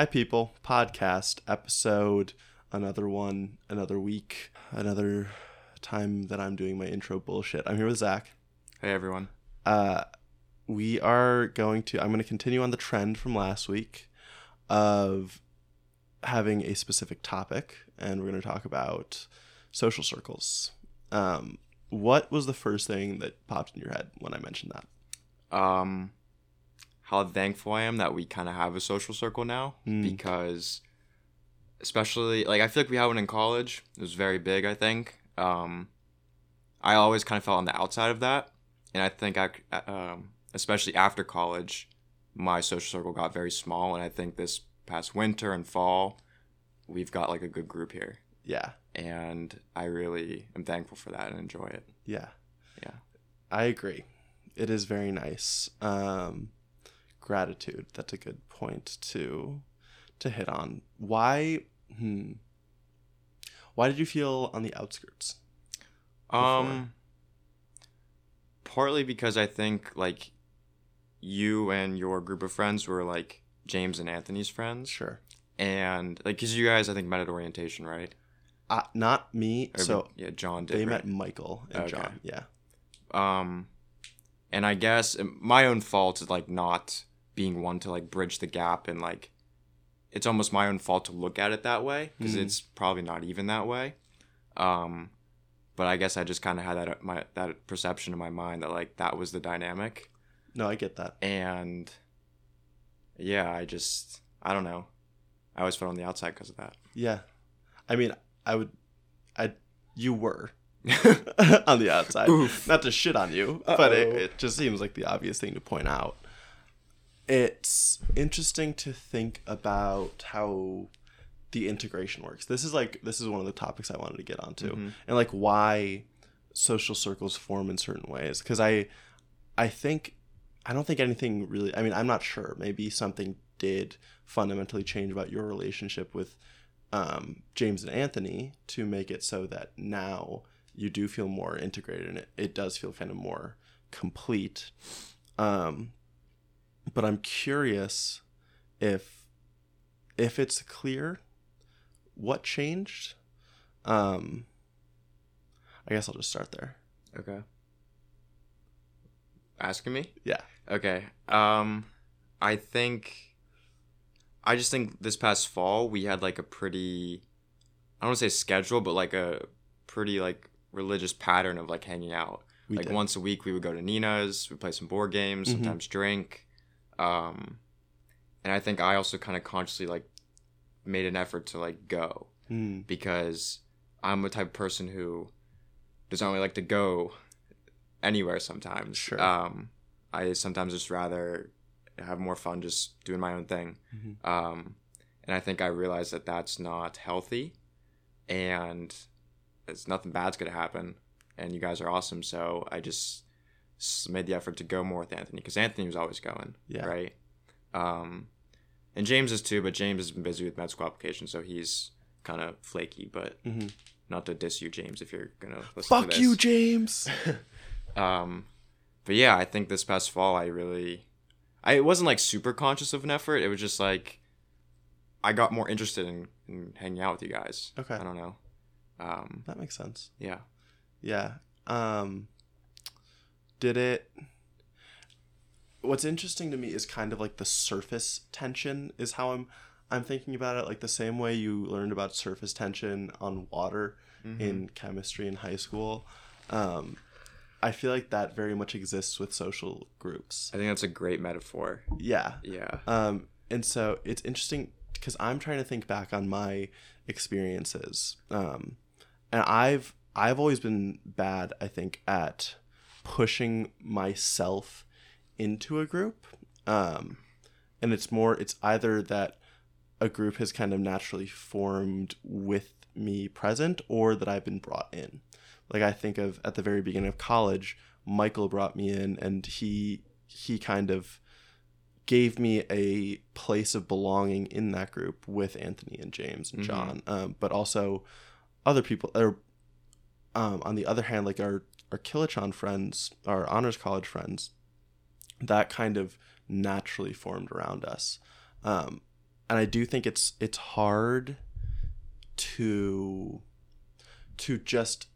Hi, people. Podcast episode. Another one, another week, another time that I'm doing my intro bullshit. I'm here with Zach. Hey everyone. Uh, we are going to, I'm going to continue on the trend from last week of having a specific topic, and we're going to talk about social circles. Um, what was the first thing that popped in your head when I mentioned that? Um, how thankful I am that we kind of have a social circle now Mm. because, especially like I feel like we had one in college. It was very big. I think. Um, I always kind of felt on the outside of that, and I think I, um, especially after college, my social circle got very small, and I think this past winter and fall, we've got like a good group here, Yeah. and I really am thankful for that and enjoy it. Yeah. Yeah. I agree. It is very nice. Um, gratitude. That's a good point to to hit on. Why? Hmm. Why did you feel on the outskirts? Um, partly because I think like you and your group of friends were like James and Anthony's friends, Sure. and like because you guys I think met at orientation, right? Uh, not me. Or, so yeah, John did. they right? met Michael and Okay. John. Yeah. Um, and I guess my own fault is like not being one to like bridge the gap and like it's almost my own fault to look at it that way because Mhm. it's probably not even that way. Um, but I guess I just kind of had that uh, my that perception in my mind that like that was the dynamic. No, I get that. and yeah i just i don't know i always felt on the outside because of that Yeah. I mean, I would. I. You were on the outside. Oof. Not to shit on you, but it, it just seems like the obvious thing to point out. It's interesting to think about how the integration works. This is like this is one of the topics I wanted to get onto, Mhm. and like why social circles form in certain ways. Because I, I think, I don't think anything really. I mean, I'm not sure. Maybe something did fundamentally change about your relationship with um, James and Anthony to make it so that now you do feel more integrated and it, it does feel kind of more complete. Um, but I'm curious if if it's clear what changed. Um, I guess I'll just start there. okay asking me Yeah. okay um i think i just think this past fall we had like a pretty i don't want to say schedule but like a pretty like religious pattern of like hanging out We like did. once a week we would go to nina's we play some board games Mhm. sometimes drink um and i think i also kind of consciously like made an effort to like go Hmm. because i'm a type of person who doesn't really like to go anywhere sometimes Sure. um i sometimes just rather have more fun just doing my own thing Mhm. um and i think i realized that that's not healthy and it's nothing bad's gonna happen and you guys are awesome so i just made the effort to go more with anthony because anthony was always going Yeah. right um and james is too but james has been busy with med school applications, so he's kind of flaky but Mhm. not to diss you james if you're gonna listen to Fuck you, James. Um, but yeah, I think this past fall I really, I it wasn't like super conscious of an effort. It was just like I got more interested in, in hanging out with you guys. Okay. I don't know. Um, that makes sense. yeah. Yeah. Um did it What's interesting to me is kind of like the surface tension is how I'm I'm thinking about it like the same way you learned about surface tension on water Mhm. in chemistry in high school. Um I feel like that very much exists with social groups. I think that's a great metaphor. Yeah. Yeah. Um, and so it's interesting because I'm trying to think back on my experiences, um, and I've I've always been bad, I think, at pushing myself into a group, um, and it's more it's either that a group has kind of naturally formed with me present, or that I've been brought in. Like I think of at the very beginning of college, Michael brought me in, and he he kind of gave me a place of belonging in that group with Anthony and James and Mhm. John, um, but also other people. Or um, on the other hand, like our our Kilachand friends, our honors college friends, that kind of naturally formed around us. Um, and I do think it's it's hard to to just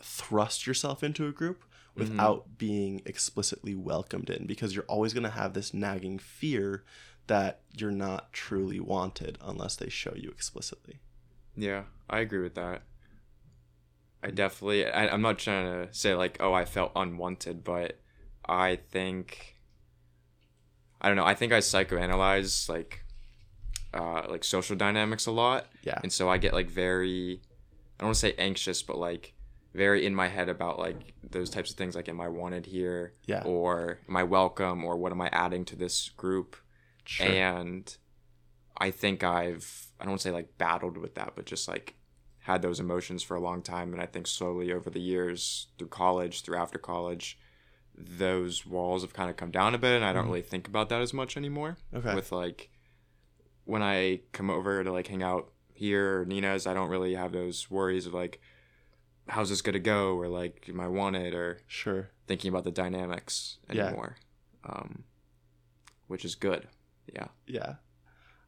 thrust yourself into a group without being explicitly welcomed in because you're always going to have this nagging fear that you're not truly wanted unless they show you explicitly. Yeah, I agree with that. I definitely. I, I'm not trying to say like, oh, I felt unwanted, but I think. I don't know. I think I psychoanalyze like, uh, like social dynamics a lot, Yeah. and so I get like very. I don't want to say anxious, but like very in my head about like those types of things. Like, am I wanted here? Yeah. Or am I welcome? Or what am I adding to this group? Sure. and i think i've i don't want to say like battled with that but just like had those emotions for a long time and i think slowly over the years through college through after college those walls have kind of come down a bit and i don't Mhm. really think about that as much anymore okay. with like when i come over to like hang out here or nina's i don't really have those worries of like how's this gonna go or like am i wanted or sure. thinking about the dynamics Yeah. anymore um, which is good yeah Yeah.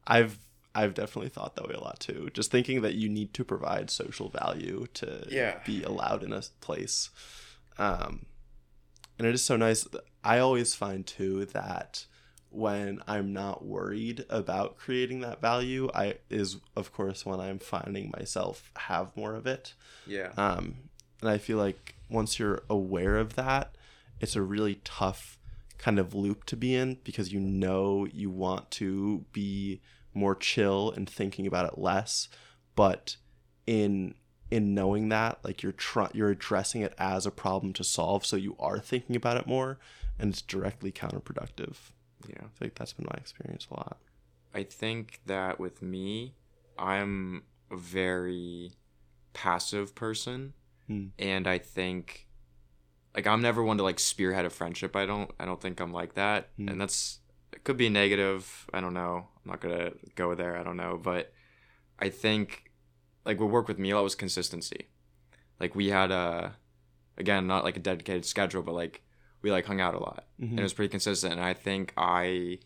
I've I've definitely thought that way a lot too. Just thinking that you need to provide social value to Yeah. be allowed in a place. Um and it is so nice. I always find too that when I'm not worried about creating that value, I is of course when I'm finding myself have more of it. yeah Um, and I feel like once you're aware of that, it's a really tough kind of loop to be in because you know you want to be more chill and thinking about it less, but in in knowing that like you're try- you're addressing it as a problem to solve so you are thinking about it more and it's directly counterproductive. yeah I think that's been my experience a lot. I think that with me, I'm a very passive person, Hmm. and I think like I'm never one to like spearhead a friendship. I don't. I don't think I'm like that, Hmm. and that's it could be negative. I don't know. I'm not gonna go there. I don't know, but I think like what worked with me a lot was consistency. Like we had a again not like a dedicated schedule, but like we like hung out a lot Mhm. and it was pretty consistent. And I think I,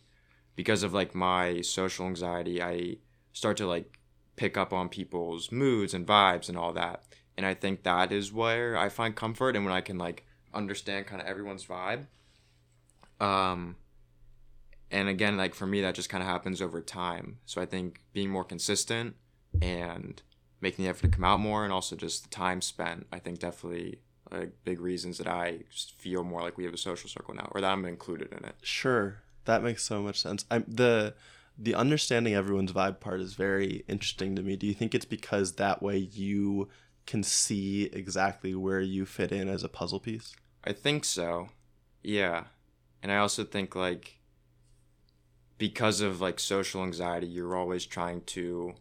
because of like my social anxiety, I start to like pick up on people's moods and vibes and all that. And I think that is where I find comfort and when I can like understand kind of everyone's vibe. Um, and again, like for me, that just kind of happens over time. So I think being more consistent and making the effort to come out more and also just the time spent, I think definitely like big reasons that I feel more like we have a social circle now or that I'm included in it. Sure, that makes so much sense. I'm the the understanding everyone's vibe part is very interesting to me. Do you think it's because that way you can see exactly where you fit in as a puzzle piece? I think so. Yeah. And I also think like because of like social anxiety, you're always trying to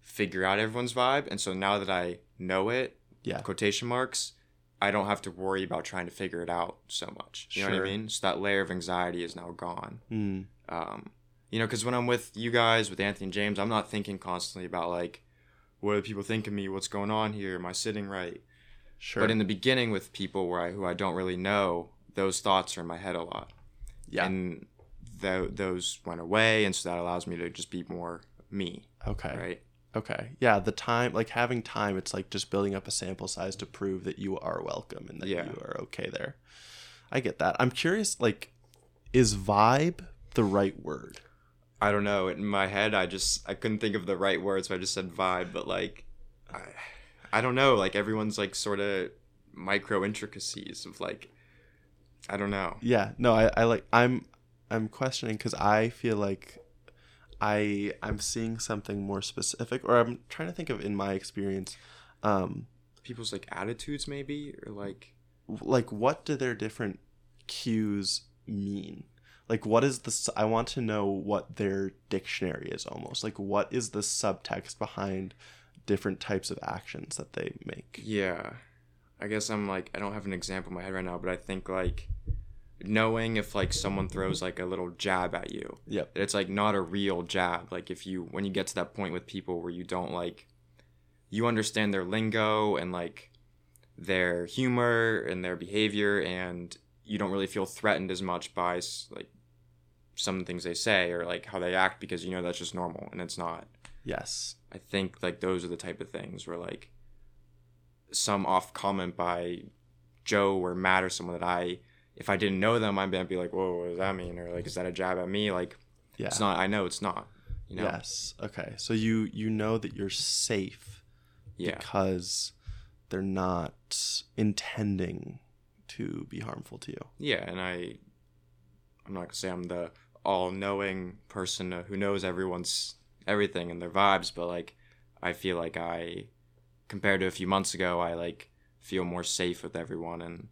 figure out everyone's vibe. And so now that I know it, Yeah. quotation marks, I don't have to worry about trying to figure it out so much. You know what I mean? So that layer of anxiety is now gone. Mm, Um, you know, because when I'm with you guys, with Anthony and James, I'm not thinking constantly about like, what do people think of me? What's going on here? Am I sitting right? sure. But in the beginning, with people where I who I don't really know, those thoughts are in my head a lot. yeah. And th- those went away, and so that allows me to just be more me, okay. right? Okay. Yeah. The time, like having time, it's like just building up a sample size to prove that you are welcome and that Yeah. you are okay there. I get that. I'm curious. Like, is vibe the right word? I don't know. In my head, I just I couldn't think of the right word, so I just said vibe. But like, I, I don't know. Like everyone's like sort of micro intricacies of like, I don't know. Yeah, no, I, I like I'm I'm questioning because I feel like I I'm seeing something more specific, or I'm trying to think of in my experience, um, People's like attitudes, maybe, or like like what do their different cues mean? Like what is the I want to know what their dictionary is almost like what is the subtext behind different types of actions that they make? Yeah. I guess I'm like I don't have an example in my head right now, but I think like knowing if like someone throws like a little jab at you. Yep. It's like not a real jab. Like if you when you get to that point with people where you don't like you understand their lingo and like their humor and their behavior and you don't really feel threatened as much by like some things they say or like how they act because you know that's just normal and it's not. Yes. I think like those are the type of things where like some off comment by Joe or Matt or someone that I if I didn't know them I'd be like, Whoa, what does that mean? Or like is that a jab at me? Like Yeah. it's not I know it's not. You know? Yes. Okay. So you you know that you're safe Yeah. because they're not intending to be harmful to you. Yeah, and I I'm not gonna say I'm the all knowing person who knows everyone's everything and their vibes, but like I feel like I compared to a few months ago, I like feel more safe with everyone and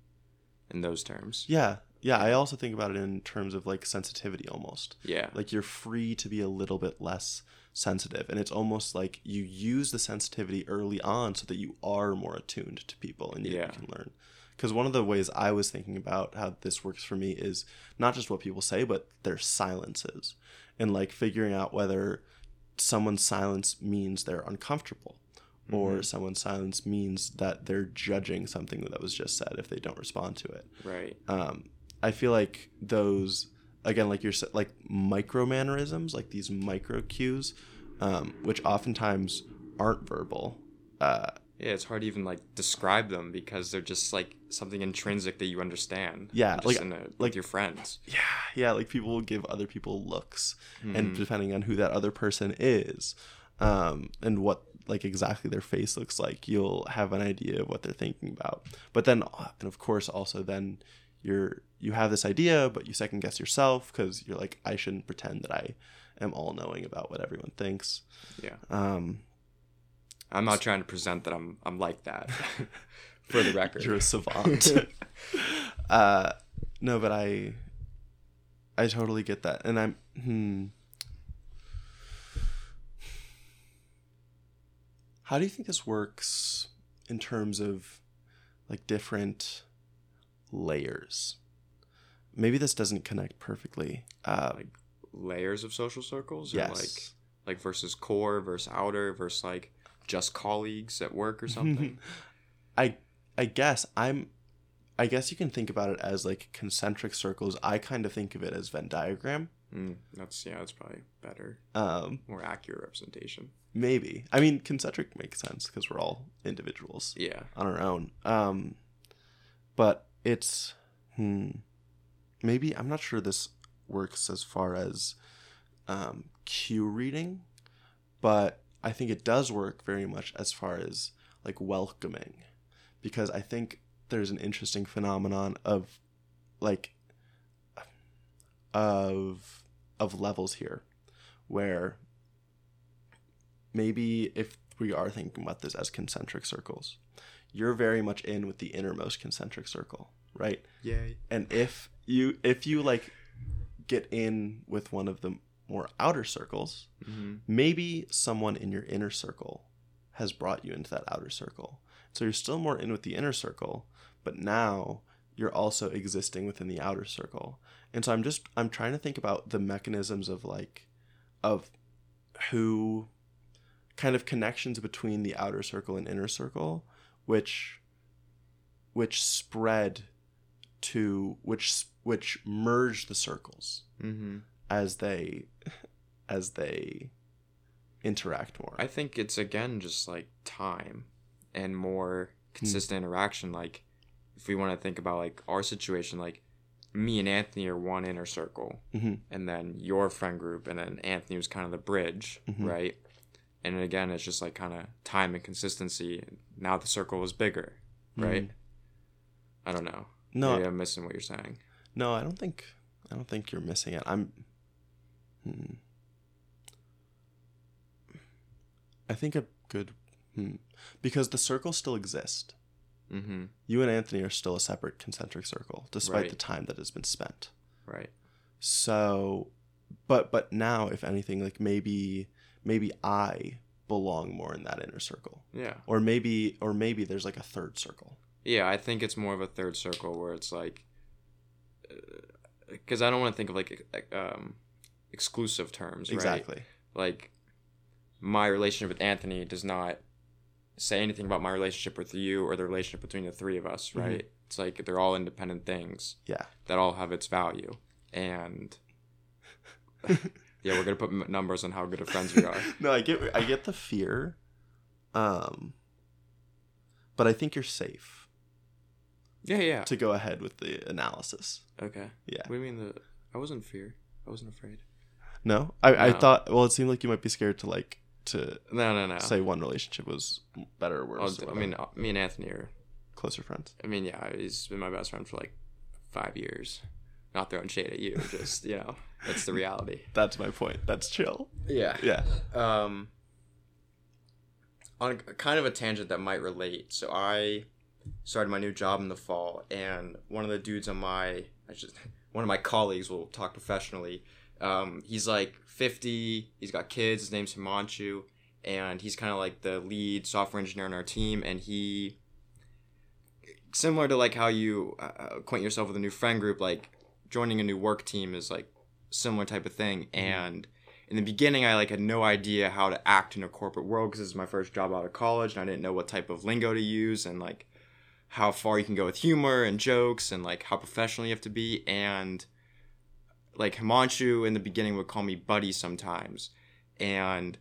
in those terms. Yeah. Yeah, I also think about it in terms of like sensitivity almost. Yeah. Like you're free to be a little bit less sensitive and it's almost like you use the sensitivity early on so that you are more attuned to people and you, you can learn. Because one of the ways I was thinking about how this works for me is not just what people say, but their silences. And like figuring out whether someone's silence means they're uncomfortable or Mhm. someone's silence means that they're judging something that was just said if they don't respond to it. Right. Um, I feel like those again, like you're like micro mannerisms, like these micro cues, um, which oftentimes aren't verbal. Uh, Yeah, it's hard to even like describe them because they're just like something intrinsic that you understand. Yeah, just like- in a, like- your friends. yeah, yeah, like people will give other people looks, and Mhm. depending on who that other person is, um, and what like exactly their face looks like, you'll have an idea of what they're thinking about. But then, and of course, also then you're you have this idea, but you second guess yourself because you're like, I shouldn't pretend that I am all knowing about what everyone thinks. Yeah. Um, I'm not trying to present that I'm I'm like that. For the record. You're a savant. uh, no, but I, I totally get that, and I'm. Hmm. How do you think this works in terms of, like different layers? Maybe this doesn't connect perfectly. Uh, Like, layers of social circles or yes. like like versus core versus outer versus like just colleagues at work or something I I guess I'm I guess you can think about it as like concentric circles. I kind of think of it as Venn diagram. mm, that's yeah that's probably better Um, more accurate representation maybe. I mean, concentric makes sense because we're all individuals yeah on our own. Um, but it's hmm, maybe I'm not sure this works as far as um, cue reading, but I think it does work very much as far as like welcoming, because I think there's an interesting phenomenon of like of of levels here, where maybe if we are thinking about this as concentric circles, you're very much in with the innermost concentric circle, right? Yeah. And if you if you like get in with one of the more outer circles, mm-hmm. maybe someone in your inner circle has brought you into that outer circle. So you're still more in with the inner circle, but now you're also existing within the outer circle. And so I'm just I'm trying to think about the mechanisms of like of who kind of connections between the outer circle and inner circle which which spread to which which merge the circles Mm-hmm. as they as they interact more. i think it's again just like time and more consistent interaction like if we want to think about like our situation like me and anthony are one inner circle Mhm. and then your friend group and then anthony was kind of the bridge Mhm. right and again it's just like kind of time and consistency now the circle is bigger right Mhm. i don't know No, Maybe i'm missing what you're saying no, I don't think I don't think you're missing it. I'm. Hmm. I think a good, hmm. because the circles still exist. mm-hmm You and Anthony are still a separate concentric circle, despite Right. the time that has been spent. right So, but but now, if anything, like maybe maybe I belong more in that inner circle, yeah or maybe or maybe there's like a third circle. Yeah, I think it's more of a third circle where it's like, because I don't want to think of like um, exclusive terms, right? Exactly. Like, my relationship with Anthony does not say anything about my relationship with you or the relationship between the three of us, Mhm. right? It's like they're all independent things Yeah. that all have its value, and yeah, we're gonna put m- numbers on how good of friends we are. no, I get I get the fear, um, but I think you're safe Yeah, yeah. to go ahead with the analysis. Okay. Yeah. What do you mean the? I wasn't fear. I wasn't afraid. No, I, I thought. Well, it seemed like you might be scared to like to No, no, no. say one relationship was better or worse. or I mean, uh, me and Anthony are. closer friends. I mean, yeah, he's been my best friend for like five years. Not throwing shade at you, just you know, that's the reality. That's my point. That's chill. Yeah. Yeah. Um. On a, kind of a tangent that might relate. So I started my new job in the fall, and one of the dudes on my, I just, one of my colleagues will talk professionally. Um, he's like 50. He's got kids. His name's Himanshu, and he's kind of like the lead software engineer on our team. And he, similar to like how you uh, acquaint yourself with a new friend group, like joining a new work team is like similar type of thing. Mm-hmm. And in the beginning, I like had no idea how to act in a corporate world because this is my first job out of college, and I didn't know what type of lingo to use and like how far you can go with humor and jokes and like how professional you have to be. And like Himanshu in the beginning would call me buddy sometimes, and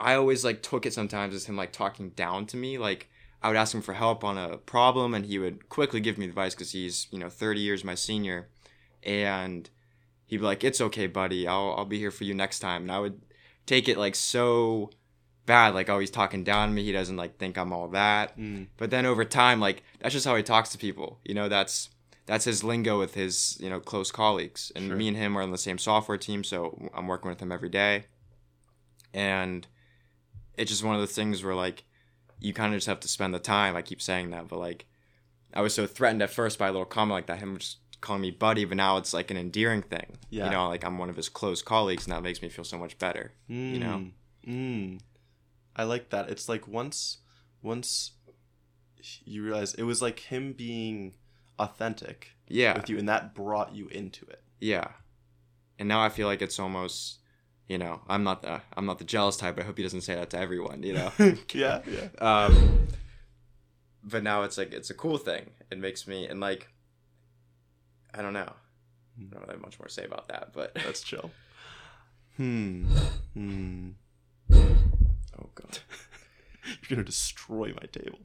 I always like took it sometimes as him like talking down to me. Like I would ask him for help on a problem, and he would quickly give me advice because he's you know 30 years my senior, and he'd be like, "It's okay, buddy. I'll I'll be here for you next time." And I would take it like so bad, like oh he's talking down to me. He doesn't like think I'm all that. Mm. But then over time, like that's just how he talks to people. You know, that's that's his lingo with his you know close colleagues. And Sure. me and him are on the same software team, so I'm working with him every day. And it's just one of those things where like you kind of just have to spend the time. I keep saying that, but like I was so threatened at first by a little comment like that, him just calling me buddy, but now it's like an endearing thing. Yeah. You know, like I'm one of his close colleagues, and that makes me feel so much better. Mm. know? Mm. I like that. It's like once once you realize it was like him being authentic Yeah. with you and that brought you into it. Yeah. And now I feel like it's almost, you know, I'm not the I'm not the jealous type. I hope he doesn't say that to everyone, you know. yeah, yeah. um, but now it's like it's a cool thing. It makes me and like, I don't know. I don't really have much more to say about that, but That's chill. Hmm. Hmm. oh god, You're gonna destroy my table.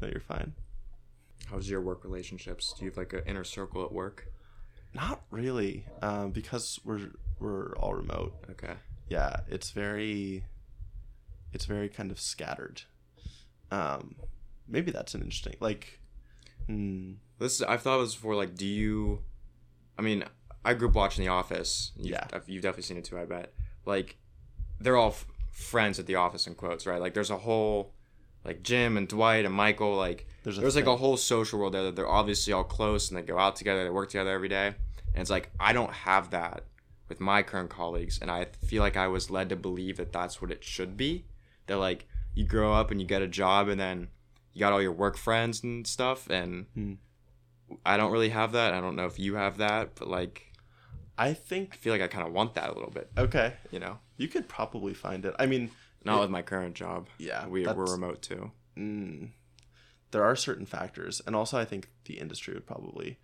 No, you're fine. how's your work relationships? Do you have like an inner circle at work? Not really, um, because we're we're all remote. Okay. Yeah, it's very, it's very kind of scattered. Um, maybe that's an interesting like. Hmm. This I've thought of this before. Like, do you? I mean, I grew up watching The Office. You've, Yeah. You've definitely seen it too. I bet. Like, they're all f- friends at The Office in quotes, right? Like, there's a whole, like Jim and Dwight and Michael. Like, There's a there's like a whole social world there that they're obviously all close and they go out together, they work together every day. And it's like I don't have that with my current colleagues, and I feel like I was led to believe that that's what it should be. That like you grow up and you get a job, and then you got all your work friends and stuff, and Hmm. I don't really have that. I don't know if you have that, but like I think I feel like I kind of want that a little bit. okay. You know, You could probably find it. I mean, not It- with my current job. yeah, We, we're remote too. mm, there are certain factors, and also I think the industry would probably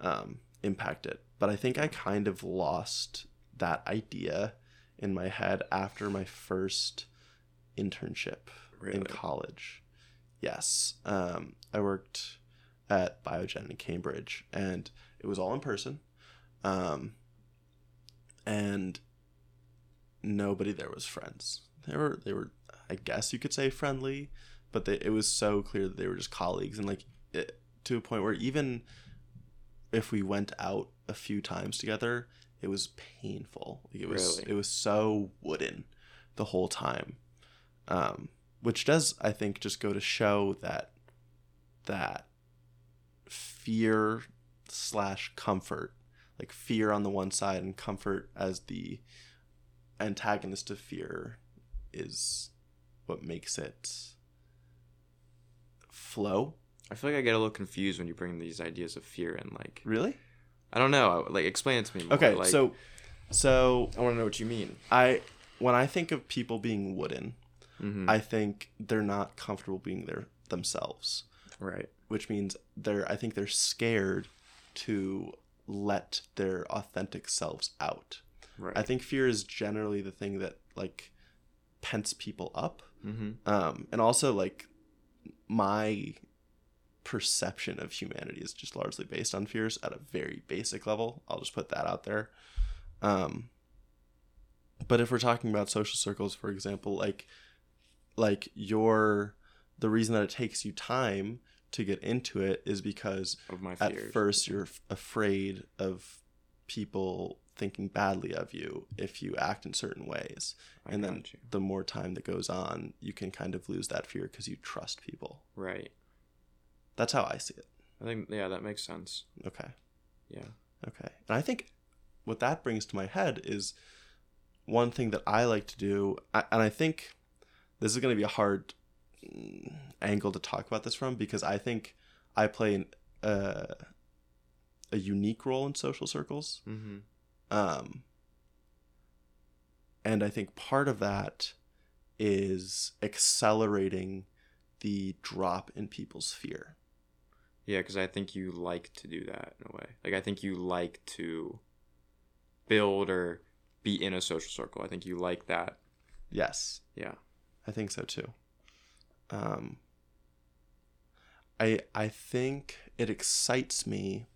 um, impact it. But I think I kind of lost that idea in my head after my first internship Really? in college. Yes, um, I worked at Biogen in Cambridge, and it was all in person, um, and nobody there was friends. They were they were I guess you could say friendly, but they, it was so clear that they were just colleagues, and like it, to a point where even if we went out a few times together, it was painful. It was Really? it was so wooden the whole time, um, which does I think just go to show that that fear slash comfort, like fear on the one side and comfort as the antagonist of fear, is what makes it flow. I feel like I get a little confused when you bring these ideas of fear in. Like, Really? I don't know. Like, explain it to me. More. Okay, like, so so I want to know what you mean. I when I think of people being wooden, Mm-hmm. I think they're not comfortable being their themselves, right. which means they're I think they're scared to let their authentic selves out. Right. I think fear is generally the thing that like pents people up. mm-hmm. Um, and also like my perception of humanity is just largely based on fears at a very basic level. I'll just put that out there. Um, but if we're talking about social circles, for example, like like your the reason that it takes you time to get into it is because Of my at first you're f- afraid of people thinking badly of you if you act in certain ways I and then you. the more time that goes on you can kind of lose that fear because you trust people Right. That's how i see it I think yeah, that makes sense. okay Yeah. okay and i think what that brings to my head is one thing that i like to do and i think this is going to be a hard mm, angle to talk about this from because i think i play an, uh, a unique role in social circles Mm-hmm. Um, and I think part of that is accelerating the drop in people's fear. Yeah, because I think you like to do that in a way. Like I think you like to build or be in a social circle. I think you like that. Yes, Yeah. I think so too. Um, I I think it excites me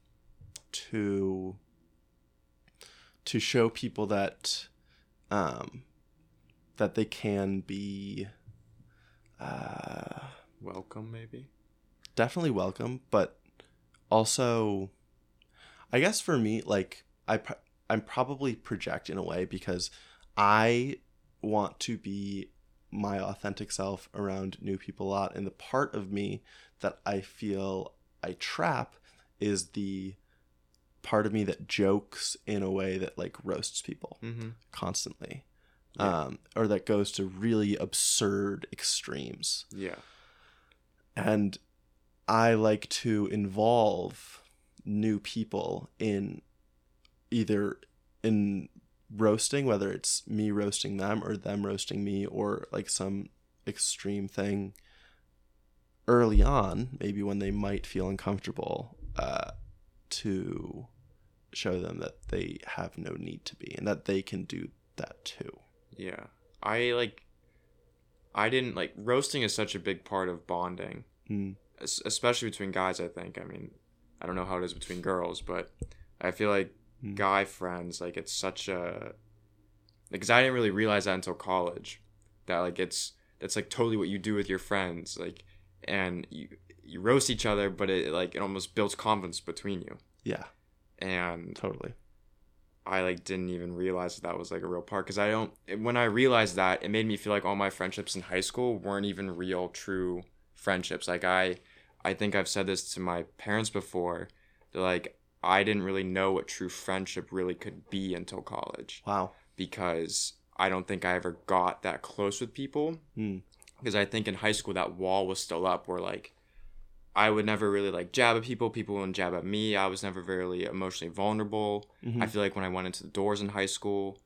to to show people that um, that they can be uh, Welcome, maybe. Definitely welcome, but also, I guess for me, like I, pr- I'm probably project in a way because I want to be my authentic self around new people a lot, and the part of me that I feel I trap is the part of me that jokes in a way that like roasts people Mm-hmm. constantly. Yeah. Um, or that goes to really absurd extremes Yeah. and I like to involve new people in either in roasting, whether it's me roasting them or them roasting me, or like some extreme thing early on, maybe when they might feel uncomfortable, uh, to show them that they have no need to be and that they can do that too. Yeah. I like. I didn't like roasting is such a big part of bonding, Mm. Es- especially between guys. I think. I mean, I don't know how it is between girls, but I feel like Mm. guy friends like it's such a because I didn't really realize that until college that like it's it's like totally what you do with your friends like and you you roast each other but it like it almost builds confidence between you Yeah, and totally. I like didn't even realize that, that was like a real part because I don't when I realized that it made me feel like all my friendships in high school weren't even real true friendships like I I think I've said this to my parents before they're like I didn't really know what true friendship really could be until college Wow. because I don't think I ever got that close with people Mm. because I think in high school that wall was still up where like I would never really like jab at people people wouldn't jab at me I was never really emotionally vulnerable Mhm. I feel like when I went into the doors in high school,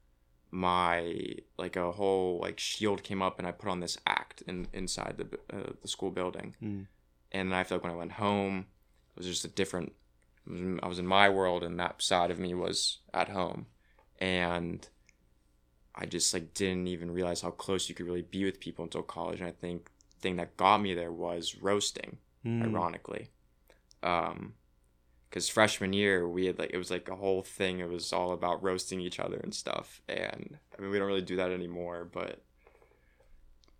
my like a whole like shield came up, and I put on this act in inside the uh, the school building. Mm. And I feel like when I went home, it was just a different. I was in my world, and that side of me was at home, and I just like didn't even realize how close you could really be with people until college. And I think the thing that got me there was roasting Mm. ironically. Um, because freshman year we had like it was like a whole thing. It was all about roasting each other and stuff. And I mean, we don't really do that anymore, but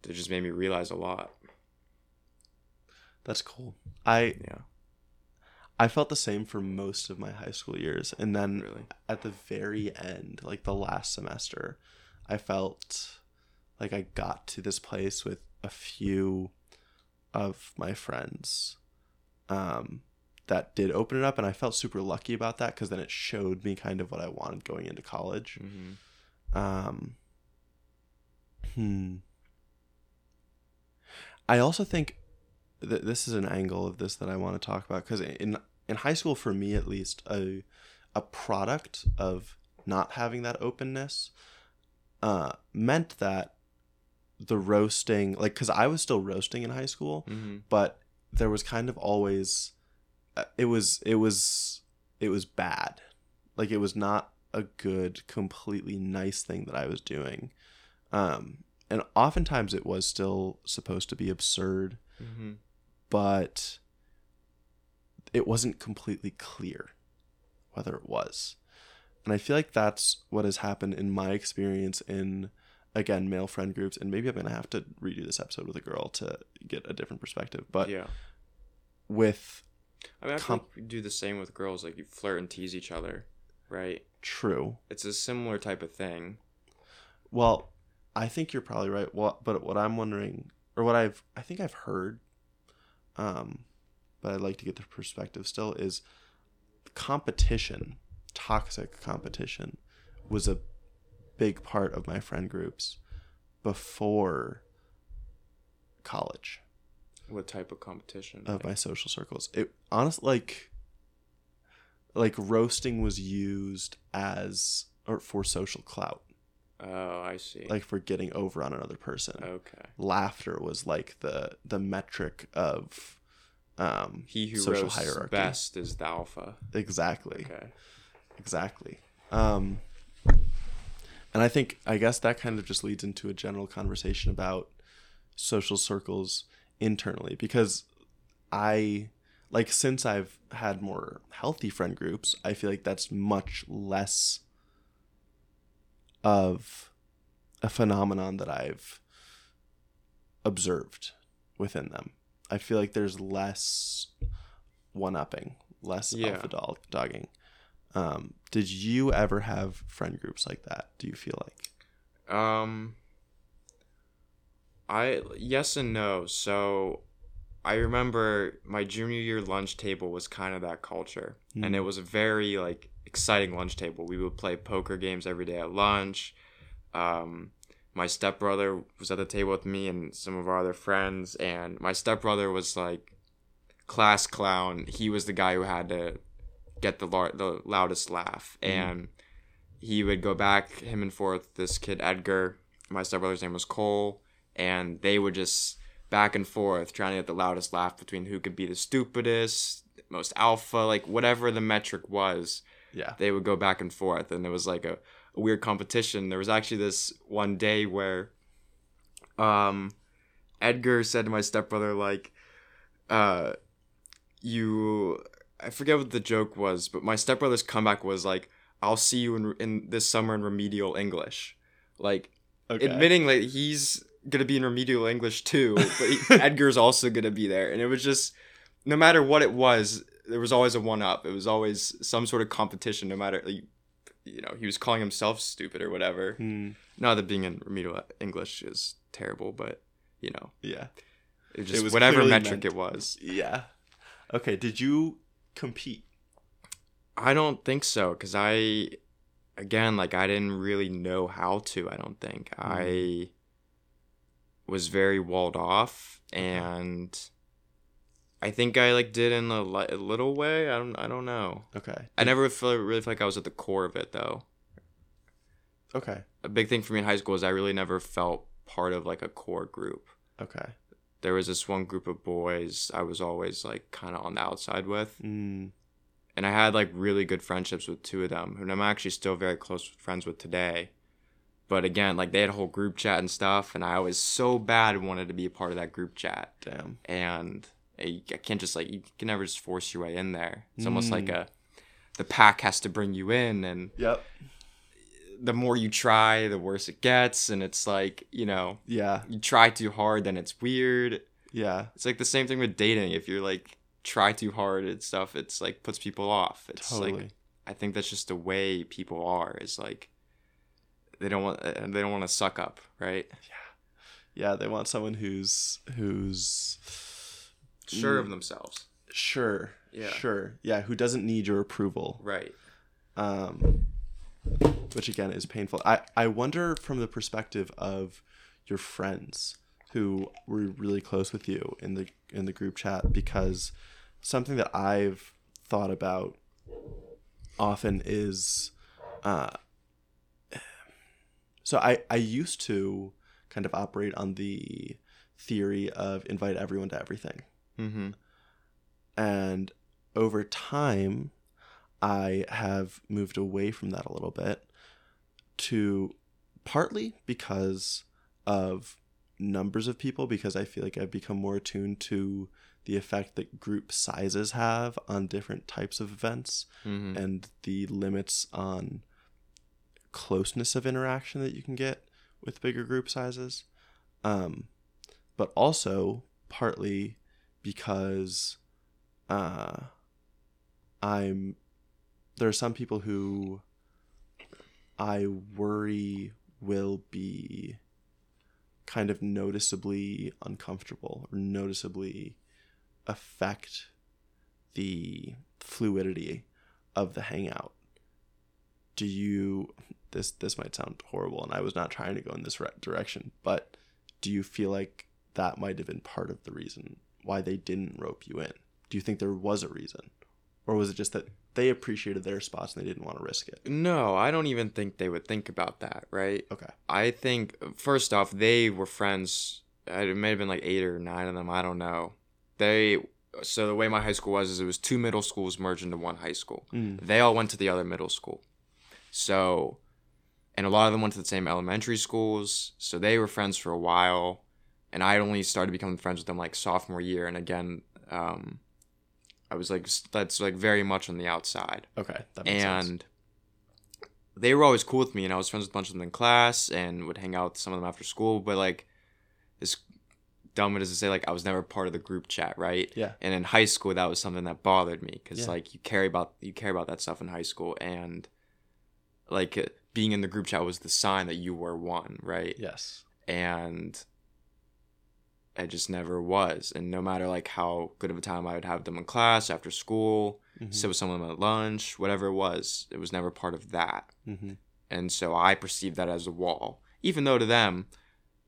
it just made me realize a lot. That's cool. I Yeah, I felt the same for most of my high school years, and then really. at the very end, like the last semester, I felt like I got to this place with a few of my friends um, that did open it up, and I felt super lucky about that because then it showed me kind of what I wanted going into college. hmm Um, hmm. I also think that this is an angle of this that I want to talk about because in in high school, for me at least, a a product of not having that openness uh, meant that the roasting, like, because I was still roasting in high school, hmm but there was kind of always uh, it was it was it was bad like it was not a good, completely nice thing that I was doing. Um, and oftentimes it was still supposed to be absurd, Mm-hmm. But it wasn't completely clear whether it was. And I feel like that's what has happened in my experience in again male friend groups and maybe I'm going to have to redo this episode with a girl to get a different perspective. But yeah. with I mean, I Com- think do the same with girls. Like you flirt and tease each other, right? true. It's a similar type of thing. Well, I think you're probably right. Well, but what I'm wondering or what I've I think I've heard um but I'd like to get the perspective still is competition, toxic competition was a big part of my friend groups before college What type of competition? of my social circles. It honestly like like roasting was used as or for social clout, oh, I see. like for getting over on another person. okay. Laughter was like the the metric of um He who social hierarchy. best is the alpha. exactly. Okay. Exactly. Um, and I think, I guess that kind of just leads into a general conversation about social circles internally because I, like, since I've had more healthy friend groups, I feel like that's much less of a phenomenon that I've observed within them. I feel like there's less one upping, less Yeah. alpha dog dogging. Um, did you ever have friend groups like that? Do you feel like? Um I yes and no. So I remember my junior year lunch table was kind of that culture. And it was very like exciting lunch table. We would play poker games every day at lunch. Um my stepbrother was at the table with me and some of our other friends and my stepbrother was like class clown. He was the guy who had to get the lar- the loudest laugh Mhm. and he would go back him and forth this kid Edgar my stepbrother's name was Cole and they would just back and forth trying to get the loudest laugh between who could be the stupidest most alpha like whatever the metric was Yeah. they would go back and forth and it was like a, a weird competition there was actually this one day where um edgar said to my stepbrother like uh you i forget what the joke was but my stepbrother's comeback was like i'll see you in, in this summer in remedial english like Okay. admitting like he's gonna be in remedial english too but edgar's also gonna be there and it was just no matter what it was there was always a one up it was always some sort of competition no matter like, you know he was calling himself stupid or whatever Hmm, not that being in remedial english is terrible but you know yeah. it just was whatever metric meant- it was Yeah. Okay. Did you compete? i don't think so because i again like i didn't really know how to i don't think i was very walled off and i think i like did in a, li- a little way i don't i don't know Okay. i never feel, really feel like i was at the core of it though Okay. a big thing for me in high school is i really never felt part of like a core group Okay. there was this one group of boys i was always like kind of on the outside with Mm, and I had like really good friendships with two of them, who I'm actually still very close friends with today. But again, like they had a whole group chat and stuff, and I was so bad wanted to be a part of that group chat, damn. and I can't just like you can never just force your way in there. It's almost Mm. like a the pack has to bring you in, and Yep. the more you try, the worse it gets, and it's like you know Yeah. you try too hard, then it's weird. Yeah. It's like the same thing with dating. If you're like try too hard and stuff, it's like puts people off. It's Totally. like I think that's just the way people are. Is like they don't want uh, they don't want to suck up, right? Yeah, yeah. They want someone who's who's Sure Mm. of themselves, sure. Yeah. Sure. Yeah. Who doesn't need your approval? right? um, which again is painful. I, I wonder from the perspective of your friends who were really close with you in the in the group chat because something that I've thought about often is uh, so I, I used to kind of operate on the theory of invite everyone to everything Mm-hmm. and over time I have moved away from that a little bit to partly because of numbers of people because I feel like I've become more attuned to the effect that group sizes have on different types of events Mm-hmm. and the limits on closeness of interaction that you can get with bigger group sizes. Um, but also partly because uh, I'm there are some people who I worry will be kind of noticeably uncomfortable or noticeably affect the fluidity of the hangout. Do you this this might sound horrible and I was not trying to go in this re- direction, but do you feel like that might have been part of the reason why they didn't rope you in? Do you think there was a reason? Or was it just that they appreciated their spots and they didn't want to risk it? No, I don't even think they would think about that, right? Okay. I think first off, they were friends. uh, It may have been like eight or nine of them. I don't know. They so the way my high school was is it was two middle schools merged into one high school. Mm. They all went to the other middle school. So, and a lot of them went to the same elementary schools. So they were friends for a while, and I only started becoming friends with them like sophomore year. And again, um, I was like that's like very much on the outside Okay. That makes sense. and they were always cool with me and i was friends with a bunch of them in class and would hang out with some of them after school but like as dumb as to say like i was never part of the group chat right Yeah. and in high school that was something that bothered me because Yeah. like you care about you care about that stuff in high school and like being in the group chat was the sign that you were one right Yes. and I just never was. And no matter like how good of a time I would have them in class, after school, Mhm. sit with some of them at lunch, whatever it was, it was never part of that. Mm-hmm. And so I perceived that as a wall, even though to them,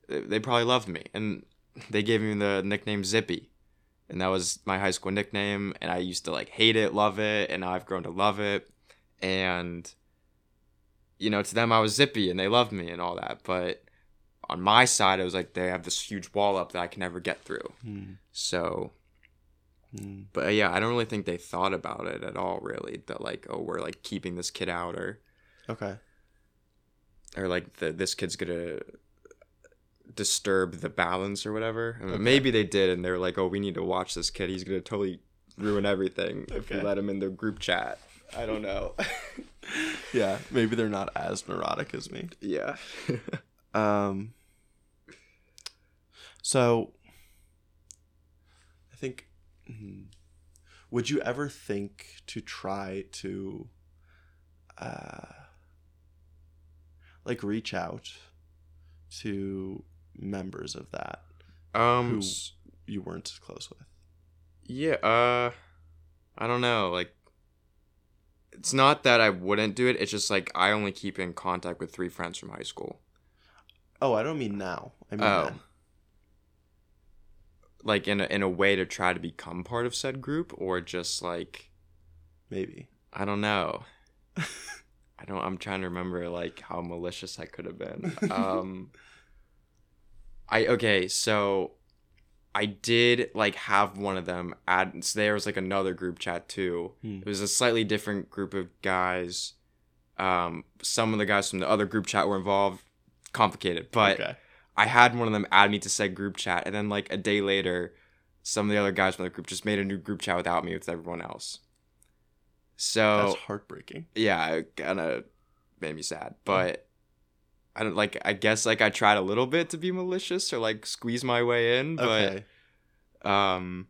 they they probably loved me and they gave me the nickname Zippy. And that was my high school nickname. And I used to like hate it, love it. And now I've grown to love it. And, you know, to them, I was Zippy and they loved me and all that. But on my side, it was like they have this huge wall up that I can never get through. Mm. So, Mm. but uh, yeah, I don't really think they thought about it at all, really. That like, oh, we're like keeping this kid out or Okay. or like the, this kid's gonna disturb the balance or whatever. I Okay. Maybe they did, and they're like, "Oh, we need to watch this kid. He's gonna totally ruin everything if we let him in the group chat." I don't know. Yeah. Maybe they're not as neurotic as me. yeah. Um. So, I think, hmm, would you ever think to try to, uh, like reach out to members of that um. Who- you weren't as close with? Yeah. Uh. I don't know. Like. It's not that I wouldn't do it. It's just like I only keep in contact with three friends from high school. Oh, I don't mean now. I mean Oh. then. Like in a, in a way to try to become part of said group, or just like maybe. I don't know. I don't. I'm trying to remember like how malicious I could have been. Um, I okay. So I did like have one of them add. So there was like another group chat too. Hmm. It was a slightly different group of guys. Um, some of the guys from the other group chat were involved. Complicated, but okay. I had one of them add me to said group chat, and then like a day later, some of the other guys from the group just made a new group chat without me with everyone else. So That's heartbreaking. yeah, it kind of made me sad. But I don't like. I guess like I tried a little bit to be malicious or like squeeze my way in, but Okay. um,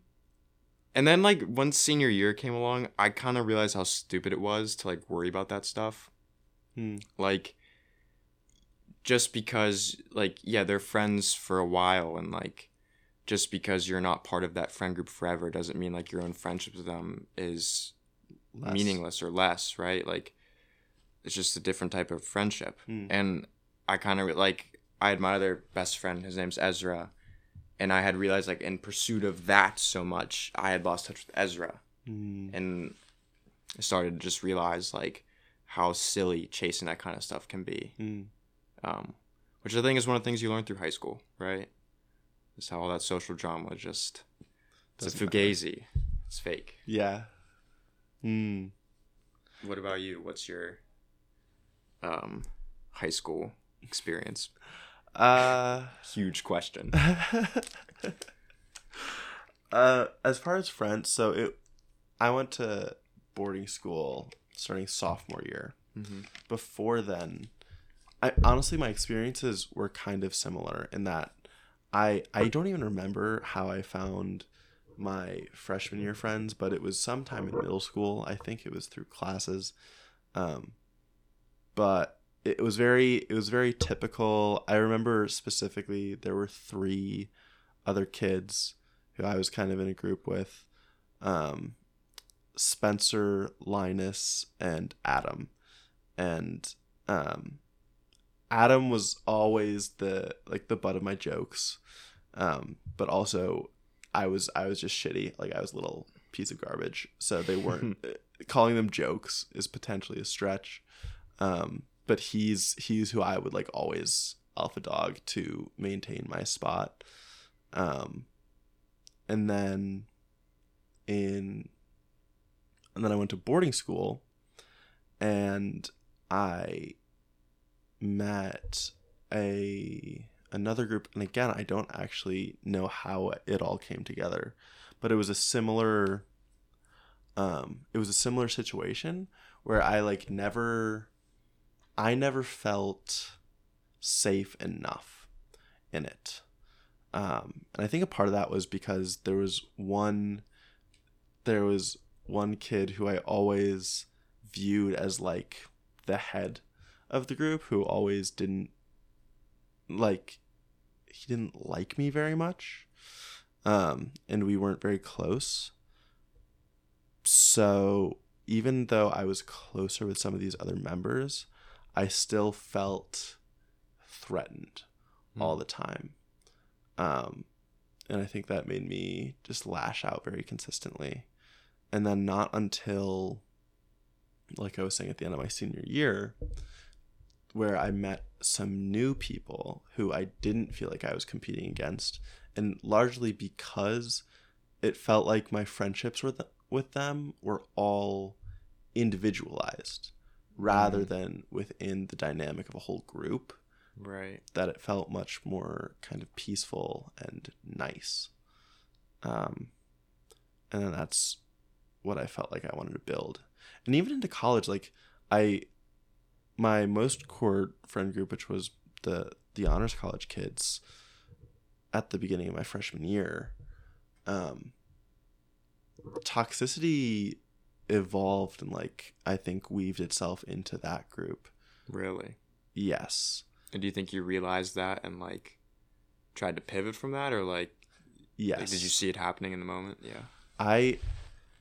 and then like once senior year came along, I kind of realized how stupid it was to like worry about that stuff. Hmm. Like, just because like yeah, they're friends for a while, and like just because you're not part of that friend group forever doesn't mean like your own friendship with them is Less. meaningless or less, right? Like it's just a different type of friendship. Hmm. And I kind of like I had my other best friend, his name's Ezra, and I had realized like in pursuit of that so much, I had lost touch with Ezra, Hmm. and I started to just realize like how silly chasing that kind of stuff can be. Hmm. Um, which I think is one of the things you learn through high school, right? Is how all that social drama just it's a Doesn't matter. fugazi, it's fake. Yeah. Hmm. what about you? What's your um high school experience? Uh, Huge question. uh, as far as friends, so it, I went to boarding school starting sophomore year. mm-hmm. Before then, I honestly my experiences were kind of similar in that I I don't even remember how I found my freshman year friends, but it was sometime in middle school. I think it was through classes. Um, but it was very it was very typical. I remember specifically there were three other kids who I was kind of in a group with. Um, Spencer, Linus, and Adam. And um Adam was always the like the butt of my jokes. Um, but also I was I was just shitty. Like I was a little piece of garbage. So they weren't calling them jokes is potentially a stretch. Um, but he's he's who I would like always alpha dog to maintain my spot. Um, and then in and then I went to boarding school and I met a another group and again I don't actually know how it all came together but it was a similar um it was a similar situation where I like never I never felt safe enough in it. Um and I think a part of that was because there was one there was one kid who I always viewed as like the head of the group who always didn't like he didn't like me very much um and we weren't very close. So even though I was closer with some of these other members I still felt threatened Hmm. all the time. Um and I think that made me just lash out very consistently. And then not until like I was saying at the end of my senior year where I met some new people who I didn't feel like I was competing against and largely because it felt like my friendships with with them were all individualized rather Mm. than within the dynamic of a whole group Right. that it felt much more kind of peaceful and nice. Um, and then that's what I felt like I wanted to build. And even into college, like I, my most core friend group, which was the the honors college kids, at the beginning of my freshman year, um, toxicity evolved and like I think weaved itself into that group. Really. Yes. And do you think you realized that and like tried to pivot from that, or like, Yes. like did you see it happening in the moment? Yeah. I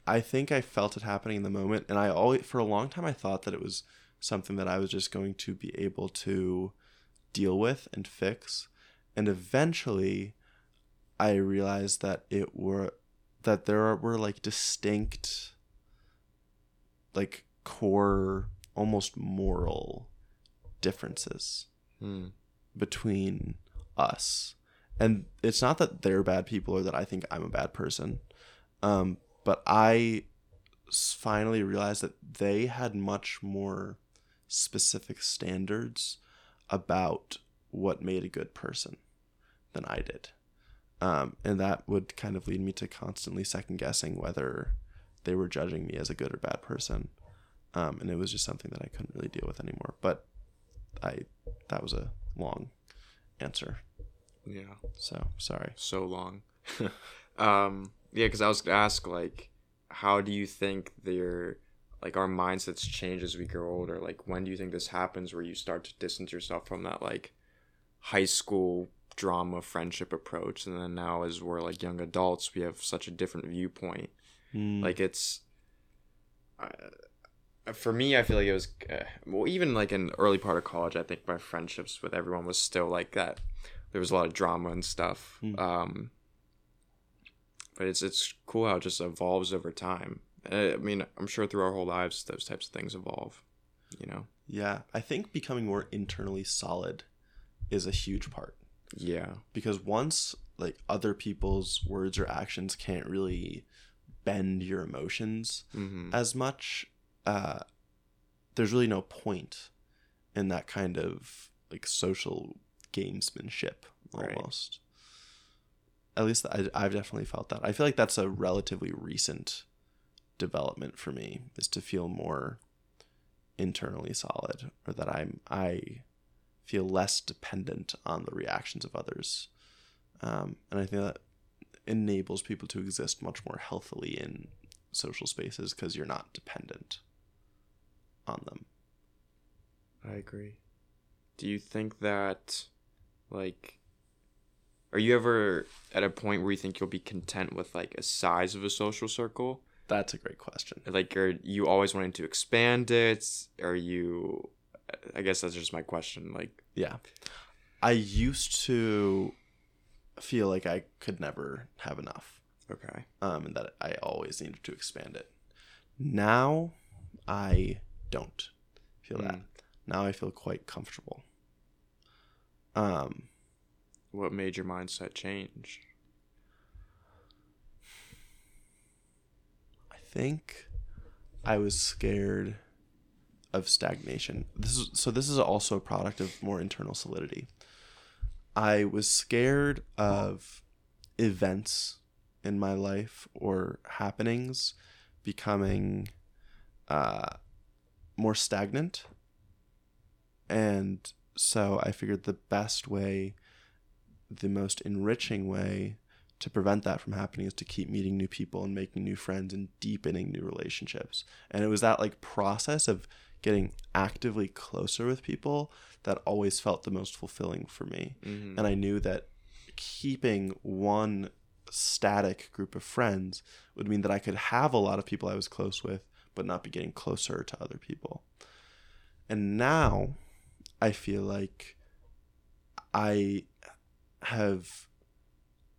I think I felt it happening in the moment and I always for a long time I thought that it was something that I was just going to be able to deal with and fix and eventually I realized that it were that there were like distinct like core almost moral differences Hmm. between us. And it's not that they're bad people or that I think I'm a bad person. Um, but I finally realized that they had much more specific standards about what made a good person than I did. Um, and that would kind of lead me to constantly second guessing whether they were judging me as a good or bad person. Um, and it was just something that I couldn't really deal with anymore. But I that was a long answer. Yeah. So sorry. So long. um. Yeah, because I was gonna ask like, how do you think their like our mindsets change as we grow older? Like, when do you think this happens where you start to distance yourself from that like high school drama friendship approach, and then now as we're like young adults, we have such a different viewpoint. Mm, like it's uh, for me i feel like it was uh, well even like in early part of college i think my friendships with everyone was still like that there was a lot of drama and stuff Hmm. um but it's it's cool how it just evolves over time i mean i'm sure through our whole lives those types of things evolve you know yeah, I think becoming more internally solid is a huge part yeah because once like other people's words or actions can't really bend your emotions mm-hmm. as much, uh, there's really no point in that kind of like social gamesmanship Right. almost. At least I, I've definitely felt that. I feel like that's a relatively recent development for me is to feel more internally solid or that I'm I feel less dependent on the reactions of others. Um, and I think that enables people to exist much more healthily in social spaces because you're not dependent on them. I agree. Do you think that, like, are you ever at a point where you think you'll be content with like a size of a social circle? That's a great question. Like, are you always wanting to expand it? Are you? I guess that's just my question. Like, Yeah. I used to feel like I could never have enough. okay, um, and that I always needed to expand it. Now, I don't feel that. Mm. Now I feel quite comfortable. Um, what made your mindset change? Think I was scared of stagnation. This is so. This is also a product of more internal solidity. I was scared of events in my life or happenings becoming uh, more stagnant, and so I figured the best way, the most enriching way to prevent that from happening is to keep meeting new people and making new friends and deepening new relationships. And it was that like process of getting actively closer with people that always felt the most fulfilling for me. Mm-hmm. And I knew that keeping one static group of friends would mean that I could have a lot of people I was close with, but not be getting closer to other people. And now I feel like I have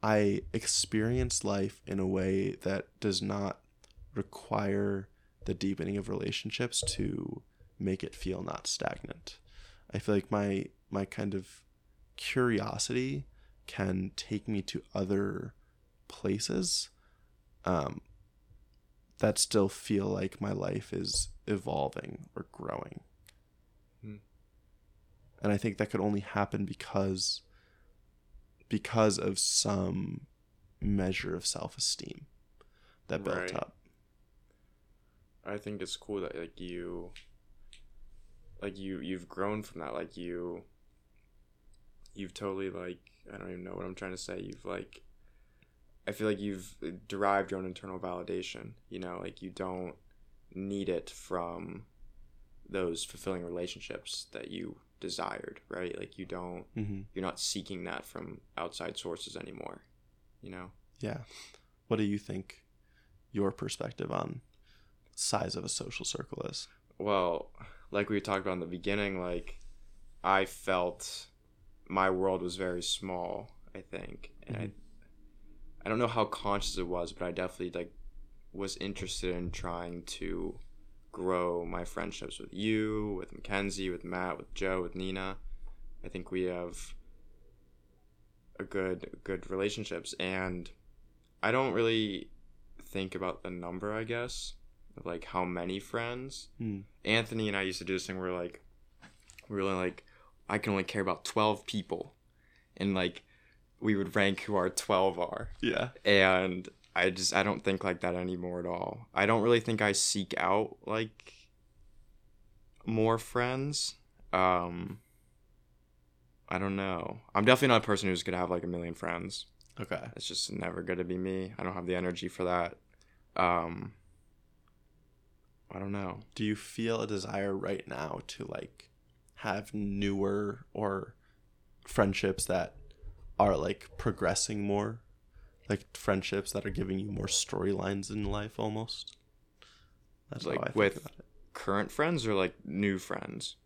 I experience life in a way that does not require the deepening of relationships to make it feel not stagnant. I feel like my my kind of curiosity can take me to other places um, that still feel like my life is evolving or growing. Hmm. And I think that could only happen because because of some measure of self-esteem that built Right. up. I think it's cool that like you like you you've grown from that like you you've totally like I don't even know what I'm trying to say you've like I feel like you've derived your own internal validation you know like you don't need it from those fulfilling relationships that you desired right like you don't hmm you're not seeking that from outside sources anymore you know Yeah. What do you think your perspective on size of a social circle is? well, like we talked about in the beginning, like I felt my world was very small. I think, and I, I don't know how conscious it was, but I definitely like was interested in trying to grow my friendships with you, with Mackenzie, with Matt, with Joe, with Nina. I think we have a good good relationships, and I don't really think about the number. I guess of like how many friends. Hmm. Anthony and I used to do this thing where like we were like I can only care about twelve people, and like we would rank who our twelve are, Yeah. and I just I don't think like that anymore at all. I don't really think I seek out like more friends. Um, I don't know. I'm definitely not a person who's gonna have like a million friends. Okay. It's just never gonna be me. I don't have the energy for that. Um, I don't know. Do you feel a desire right now to like have newer or friendships that are like progressing more? Like friendships that are giving you more storylines in life almost? That's Like how I think with- about it. Current friends or like new friends?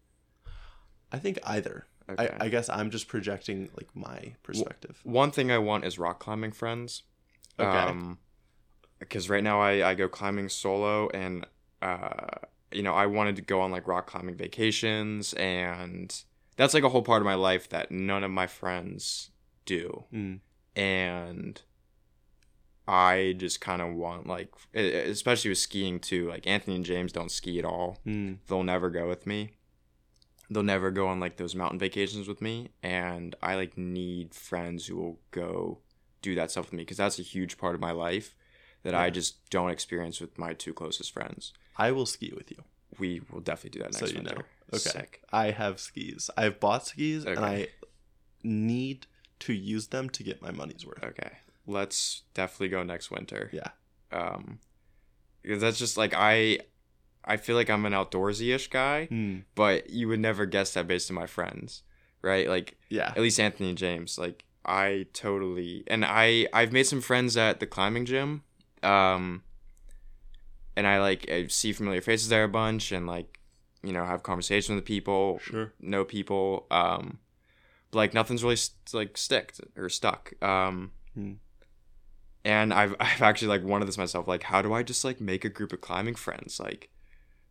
I think either. Okay. I, I guess I'm just projecting like my perspective. One thing I want is rock climbing friends. Okay. Um, because right now I, I go climbing solo and uh you know I wanted to go on like rock climbing vacations and that's like a whole part of my life that none of my friends do Mm. and I just kind of want like, especially with skiing too. Like Anthony and James don't ski at all. Mm. They'll never go with me. They'll never go on like those mountain vacations with me, and I like need friends who will go do that stuff with me because that's a huge part of my life that I just don't experience with my two closest friends. I will ski with you. We will definitely do that So next you winter. know. Okay. Sick. I have skis. I've bought skis and I need to use them to get my money's worth. Okay. Let's definitely go next winter. Yeah. Um, because that's just like I, I feel like I'm an outdoorsy-ish guy, Mm. but you would never guess that based on my friends, right? Like Yeah. at least Anthony and James. Like I totally and I I've made some friends at the climbing gym. Um and I like I see familiar faces there a bunch and like you know have conversation with people, Sure. know people. Um but like nothing's really st- like sticked or stuck. Um Hmm. And I've I've actually like wanted this myself like how do I just like make a group of climbing friends? Like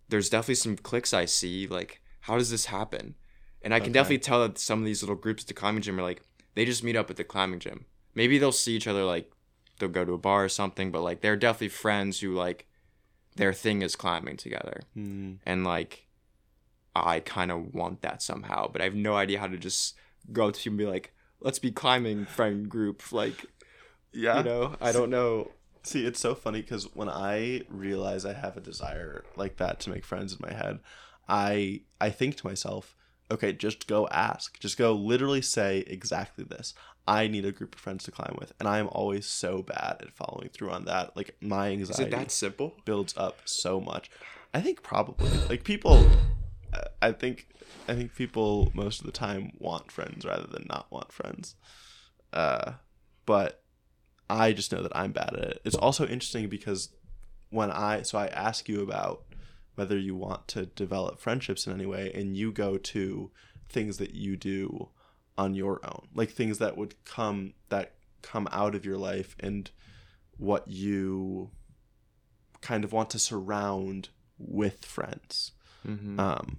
there's definitely some clicks I see like how does this happen? And I can Okay. definitely tell that some of these little groups at the climbing gym are like they just meet up at the climbing gym. Maybe they'll see each other like they'll go to a bar or something, but like they're definitely friends who like their thing is climbing together. Mm. And like I kind of want that somehow, but I have no idea how to just go up to and be like, "Let's be climbing friend group." Like, Yeah. you know, I don't know. See, it's so funny because when I realize I have a desire like that to make friends in my head, I I think to myself, okay, just go ask. Just go literally say exactly this. I need a group of friends to climb with, and I am always so bad at following through on that. Like my Is anxiety it that simple? builds up so much. I think probably like people. I- I think I think people most of the time want friends rather than not want friends. Uh, but I just know that I'm bad at it. It's also interesting because when I so I ask you about whether you want to develop friendships in any way, and you go to things that you do on your own, like things that would come that come out of your life and what you kind of want to surround with friends Mm-hmm. um,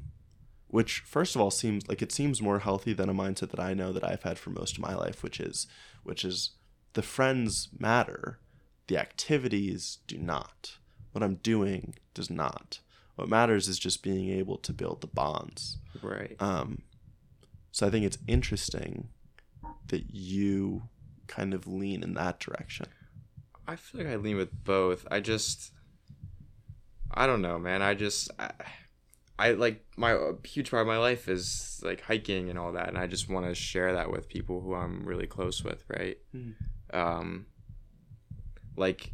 which first of all seems like it seems more healthy than a mindset that I know that I've had for most of my life, which is which is the friends matter, the activities do not. What I'm doing does not. What matters is just being able to build the bonds. right. Um, so I think it's interesting that you kind of lean in that direction. I feel like I lean with both. I just, I don't know, man. I just, I, I like my a huge part of my life is like hiking and all that, and I just want to share that with people who I'm really close with, right? Hmm. Um, like,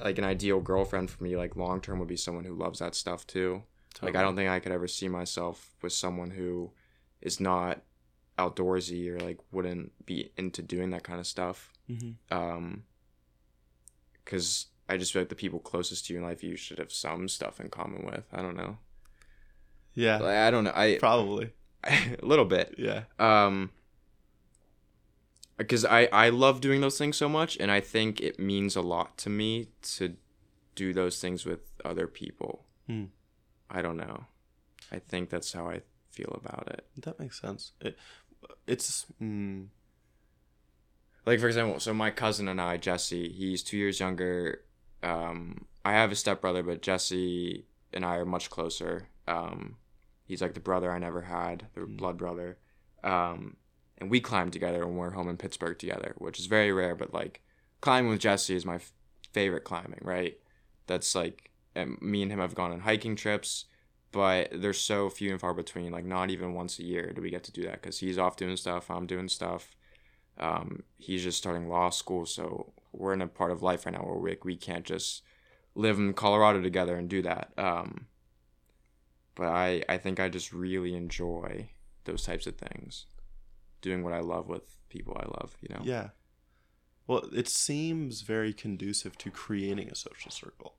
like an ideal girlfriend for me, like long term, would be someone who loves that stuff too. Like I don't think I could ever see myself with someone who is not outdoorsy or like wouldn't be into doing that kind of stuff. Hmm um because i just feel like the people closest to you in life you should have some stuff in common with. I don't know. Yeah, like, i don't know i probably. a little bit. Yeah. um because i i love doing those things so much and i think it means a lot to me to do those things with other people Hmm. i don't know i think that's how i feel about it That makes sense. It, it's mm, like for example so my cousin and i jesse he's two years younger um i have a stepbrother but jesse and i are much closer um he's like the brother i never had the Mm. blood brother um and we climb together when we're home in pittsburgh together which is very rare but like climbing with jesse is my f- favorite climbing right that's like and me and him have gone on hiking trips but they're so few and far between like not even once a year do we get to do that because he's off doing stuff i'm doing stuff um, he's just starting law school, so we're in a part of life right now where we, we can't just live in Colorado together and do that. Um, but I, I think I just really enjoy those types of things, doing what I love with people I love, you know? Yeah. Well, it seems very conducive to creating a social circle.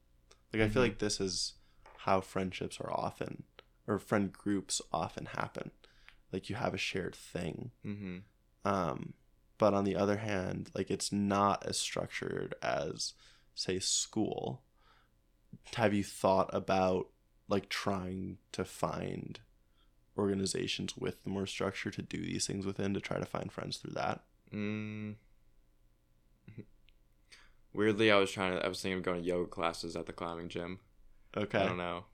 Like I feel Mhm. like this is how friendships are often or friend groups often happen. Like you have a shared thing. Mm-hmm. Um but on the other hand, like it's not as structured as say school. Have you thought about like trying to find organizations with more structure to do these things within to try to find friends through that? Mm. Weirdly, I was trying to. I was thinking of going to yoga classes at the climbing gym. Okay. I don't know.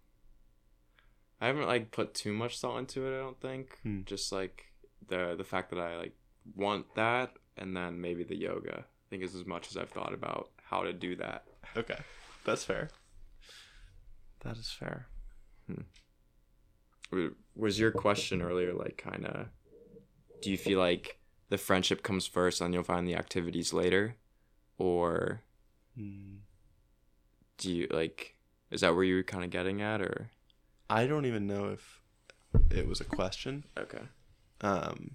I haven't like put too much thought into it. I don't think. Hmm. Just like the the fact that I like want that, and then maybe the yoga. I think is as much as I've thought about how to do that. Okay. That's fair. That is fair. W- Was your question earlier like kind of? Do you feel like the friendship comes first, and you'll find the activities later, or Hmm. do you like? Is that where you were kind of getting at, or I don't even know if it was a question. okay? um,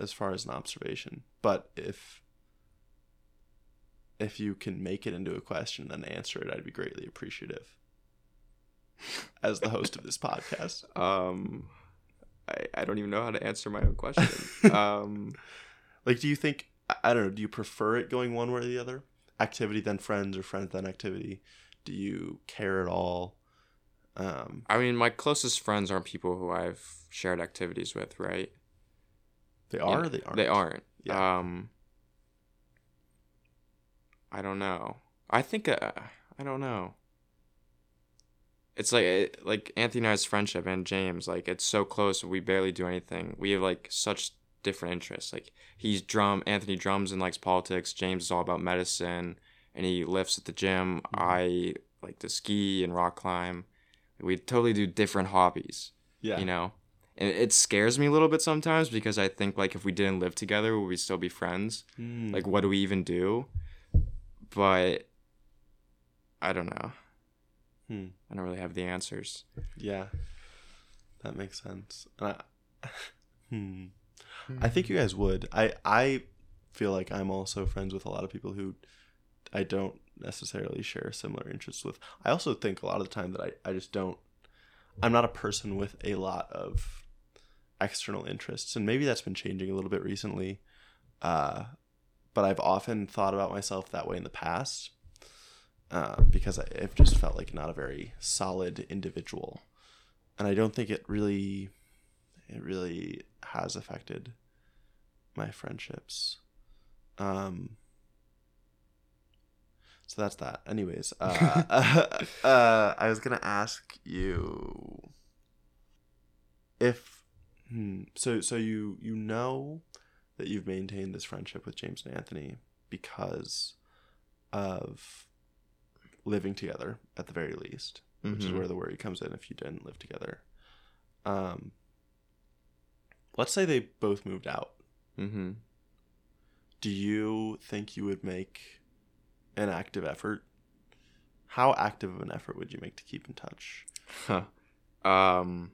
as far as an observation. But if if you can make it into a question and answer it, I'd be greatly appreciative. As the host of this podcast, Um, I I don't even know how to answer my own question. um. like, do you think I- don't know? Do you prefer it going one way or the other? Activity then friends, or friends then activity? Do you care at all? Um, I mean, my closest friends aren't people who I've shared activities with, right? they are. or they aren't. They aren't. Yeah. Um. I don't know. I think uh, I don't know. It's like it, like Anthony and I's friendship and James. Like it's so close. We barely do anything. We have like such different interests. Like he's drum. Anthony drums and likes politics. James is all about medicine, and he lifts at the gym. I like to ski and rock climb. We totally do different hobbies Yeah. you know and it scares me a little bit sometimes because i think like if we didn't live together would we still be friends Hmm. like what do we even do but i don't know Hmm. i don't really have the answers Yeah, that makes sense. And I, hmm. I think you guys would. I I feel like I'm also friends with a lot of people who I don't necessarily share similar interests with. I also think a lot of the time that I, I just don't I'm not a person with a lot of external interests and maybe that's been changing a little bit recently. Uh but I've often thought about myself that way in the past. Uh, because I've just felt like not a very solid individual, and I don't think it really, it really has affected my friendships. Um, so that's that. Anyways, uh, uh, I was gonna ask you if, hmm, so so you you know that you've maintained this friendship with James and Anthony because of living together at the very least, which is Mhm. where the worry comes in if you didn't live together. Um, let's say they both moved out. mm-hmm Do you think you would make an active effort? How active of an effort would you make to keep in touch? um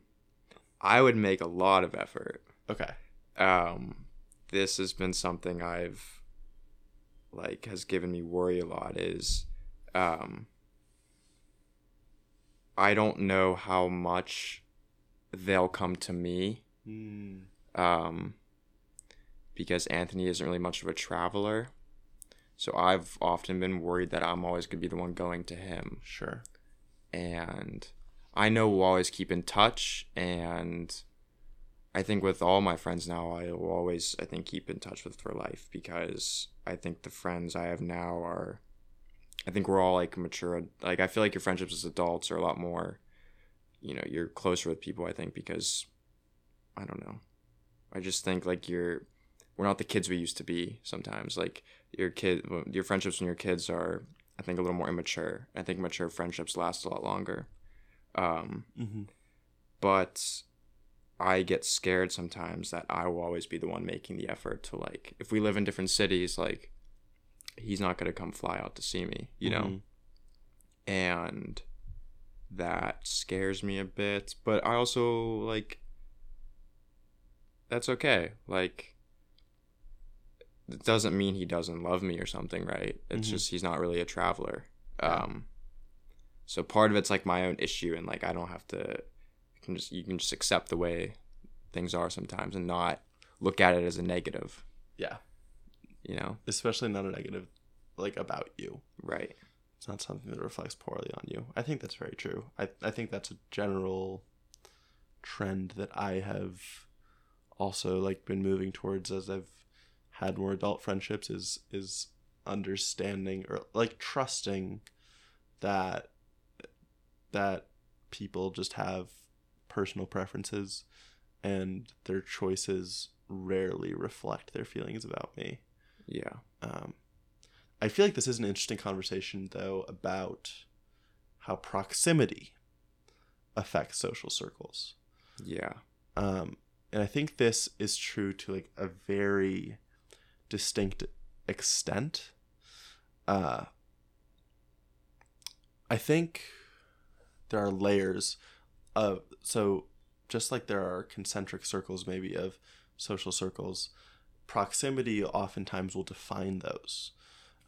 i would make a lot of effort Okay. um this has been something i've like has given me worry a lot is um i don't know how much they'll come to me Mm, um because anthony isn't really much of a traveler. So i've often been worried that i'm always going to be the one going to him. Sure. and I know we'll always keep in touch and I think with all my friends now I will always I think keep in touch with for life because I think the friends I have now are I think we're all like mature like I feel like your friendships as adults are a lot more you know you're closer with people I think because I don't know I just think like you're we're not the kids we used to be sometimes like your kid your friendships when your kids are I think a little more immature. I think mature friendships last a lot longer. Um, hmm but I get scared sometimes that I will always be the one making the effort to like if we live in different cities, like he's not gonna come fly out to see me, you know? Mhm. And that scares me a bit. But I also like that's okay. Like it doesn't mean he doesn't love me or something, right? It's Mhm. just he's not really a traveler. Um so part of it's like my own issue and like I don't have to you can just you can just accept the way things are sometimes and not look at it as a negative, Yeah. You know? Especially not a negative, like about you. Right. It's not something that reflects poorly on you. I think that's very true. I, I think that's a general trend that I have also like been moving towards as I've had more adult friendships is is understanding or like trusting that that people just have personal preferences and their choices rarely reflect their feelings about me. Yeah. Um, I feel like this is an interesting conversation, though, about how proximity affects social circles. Yeah. Um, and I think this is true to like a very distinct extent. Uh, I think there are layers of so just like there are concentric circles maybe of social circles proximity oftentimes will define those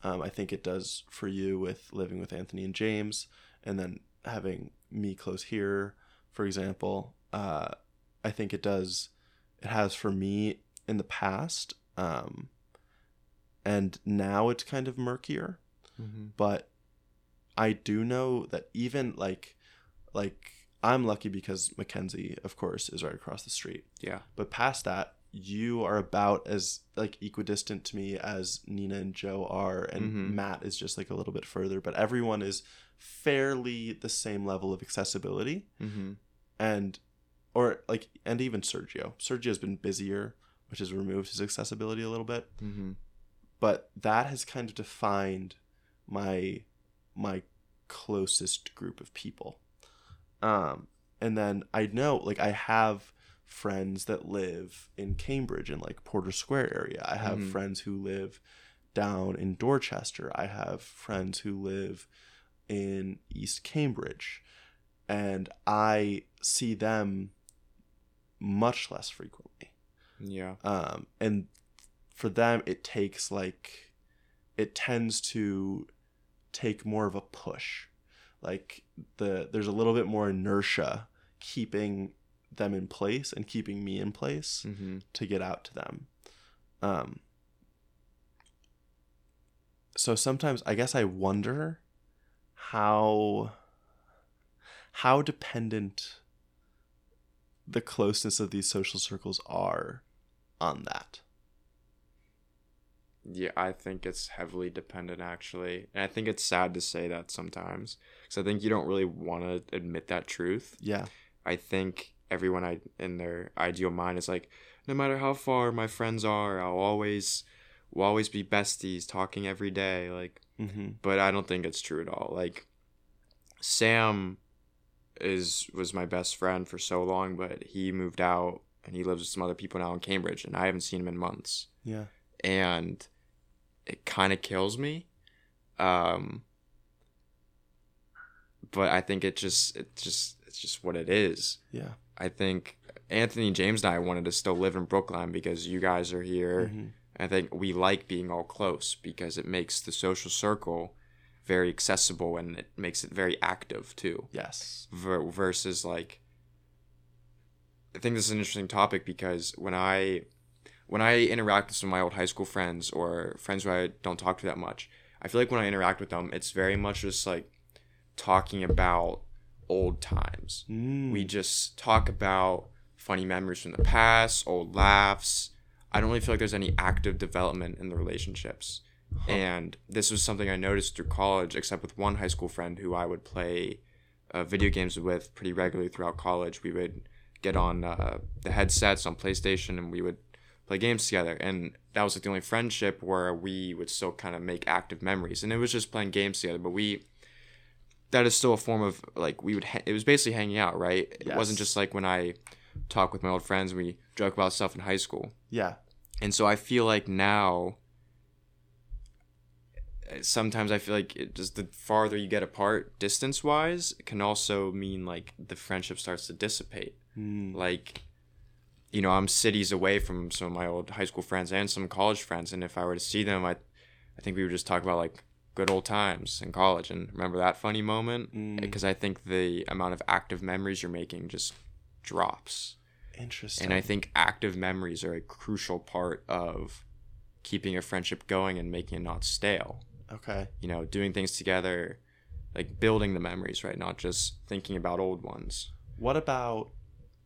um, i think it does for you with living with anthony and james and then having me close here for example uh, i think it does it has for me in the past um, and now it's kind of murkier Mm-hmm. but I do know that even like like I'm lucky because Mackenzie, of course, is right across the street. Yeah. But past that, you are about as like equidistant to me as Nina and Joe are, and Mhm. Matt is just like a little bit further. But everyone is fairly the same level of accessibility, Mm-hmm. and or like and even Sergio. Sergio's been busier, which has removed his accessibility a little bit Mm-hmm. but that has kind of defined my my closest group of people um and then i know like i have friends that live in cambridge in like porter square area. I have Mhm. friends who live down in dorchester. I have friends who live in east cambridge. And i see them much less frequently. Yeah. um, and for them it takes like it tends to take more of a push. Like the there's a little bit more inertia keeping them in place and keeping me in place Mm-hmm. to get out to them um so sometimes i guess i wonder how how dependent the closeness of these social circles are on that Yeah, I think it's heavily dependent actually. And I think it's sad to say that sometimes because I think you don't really want to admit that truth. yeah I think everyone I in their ideal mind is like no matter how far my friends are, I'll always we'll always be besties talking every day like mm-hmm. but I don't think it's true at all. Like Sam is was my best friend for so long, but he moved out and he lives with some other people now in Cambridge and I haven't seen him in months. yeah And it kind of kills me. Um but I think it just it just it's just what it is. yeah I think Anthony James and I wanted to still live in Brookline because you guys are here. Mhm. I think we like being all close because it makes the social circle very accessible and it makes it very active too. yes Ver- versus like, I think this is an interesting topic because when I when I interact with some of my old high school friends or friends who I don't talk to that much, I feel like when I interact with them, it's very much just like talking about old times mm. we just talk about funny memories from the past, old laughs. I don't really feel like there's any active development in the relationships. And this was something I noticed through college, except with one high school friend who I would play uh, video games with pretty regularly throughout college. We would get on uh, the headsets on PlayStation and we would play games together. And that was like the only friendship where we would still kind of make active memories. And it was just playing games together, but we that is still a form of like we would ha- it was basically hanging out right? It wasn't just like when i talk with my old friends and we joke about stuff in high school. Yeah. And so i feel like now eh, sometimes i feel like it just the farther you get apart distance wise it can also mean like the friendship starts to dissipate. Mm. like you know i'm cities away from some of my old high school friends and some college friends and if i were to see them i i think we would just talk about like good old times in college. And remember that funny moment? Mm. because i think the amount of active memories you're making just drops. Interesting. And i think active memories are a crucial part of keeping a friendship going and making it not stale. Okay. You know doing things together like building the memories right? Not just thinking about old ones. What about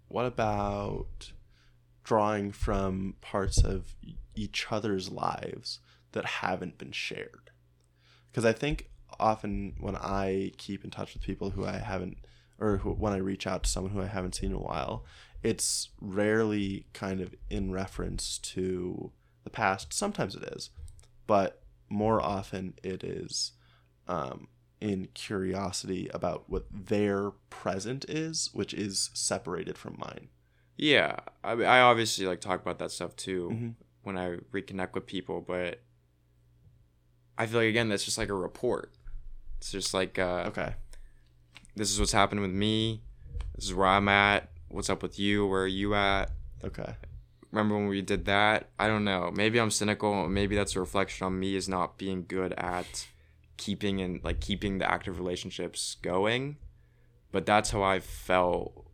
what about drawing from parts of each other's lives that haven't been shared. Because I think often when I keep in touch with people who I haven't, or who, when I reach out to someone who I haven't seen in a while, it's rarely kind of in reference to the past. Sometimes it is, but more often it is um, in curiosity about what their present is, which is separated from mine. Yeah, I I obviously like talk about that stuff too Mhm. when I reconnect with people, but I feel like again that's just like a report. It's just like uh, Okay. this is what's happening with me. This is where I'm at. What's up with you? Where are you at? Okay. Remember when we did that? I don't know. Maybe I'm cynical. Maybe that's a reflection on me is not being good at keeping and like keeping the active relationships going. But that's how I felt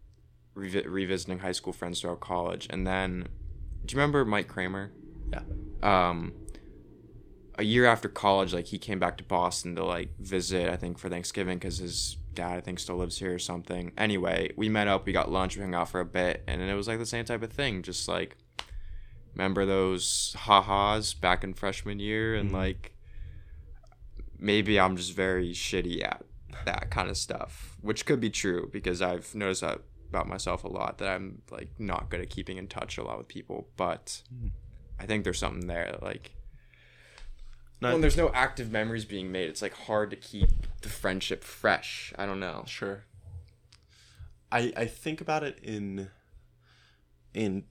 revi- revisiting high school friends throughout college. And then, do you remember Mike Kramer? Yeah. Um, a year after college, like he came back to Boston to like visit, I think for Thanksgiving, because his dad, I think, still lives here or something. Anyway, we met up, we got lunch, we hung out for a bit, and then it was like the same type of thing. Just like, remember those ha-has back in freshman year, and Mhm. like, maybe I'm just very shitty at that kind of stuff, which could be true because I've noticed that about myself a lot that I'm like not good at keeping in touch a lot with people, but Mhm. I think there's something there like No, when there's no active memories being made, it's like hard to keep the friendship fresh. I don't know. Sure. I I think about it in in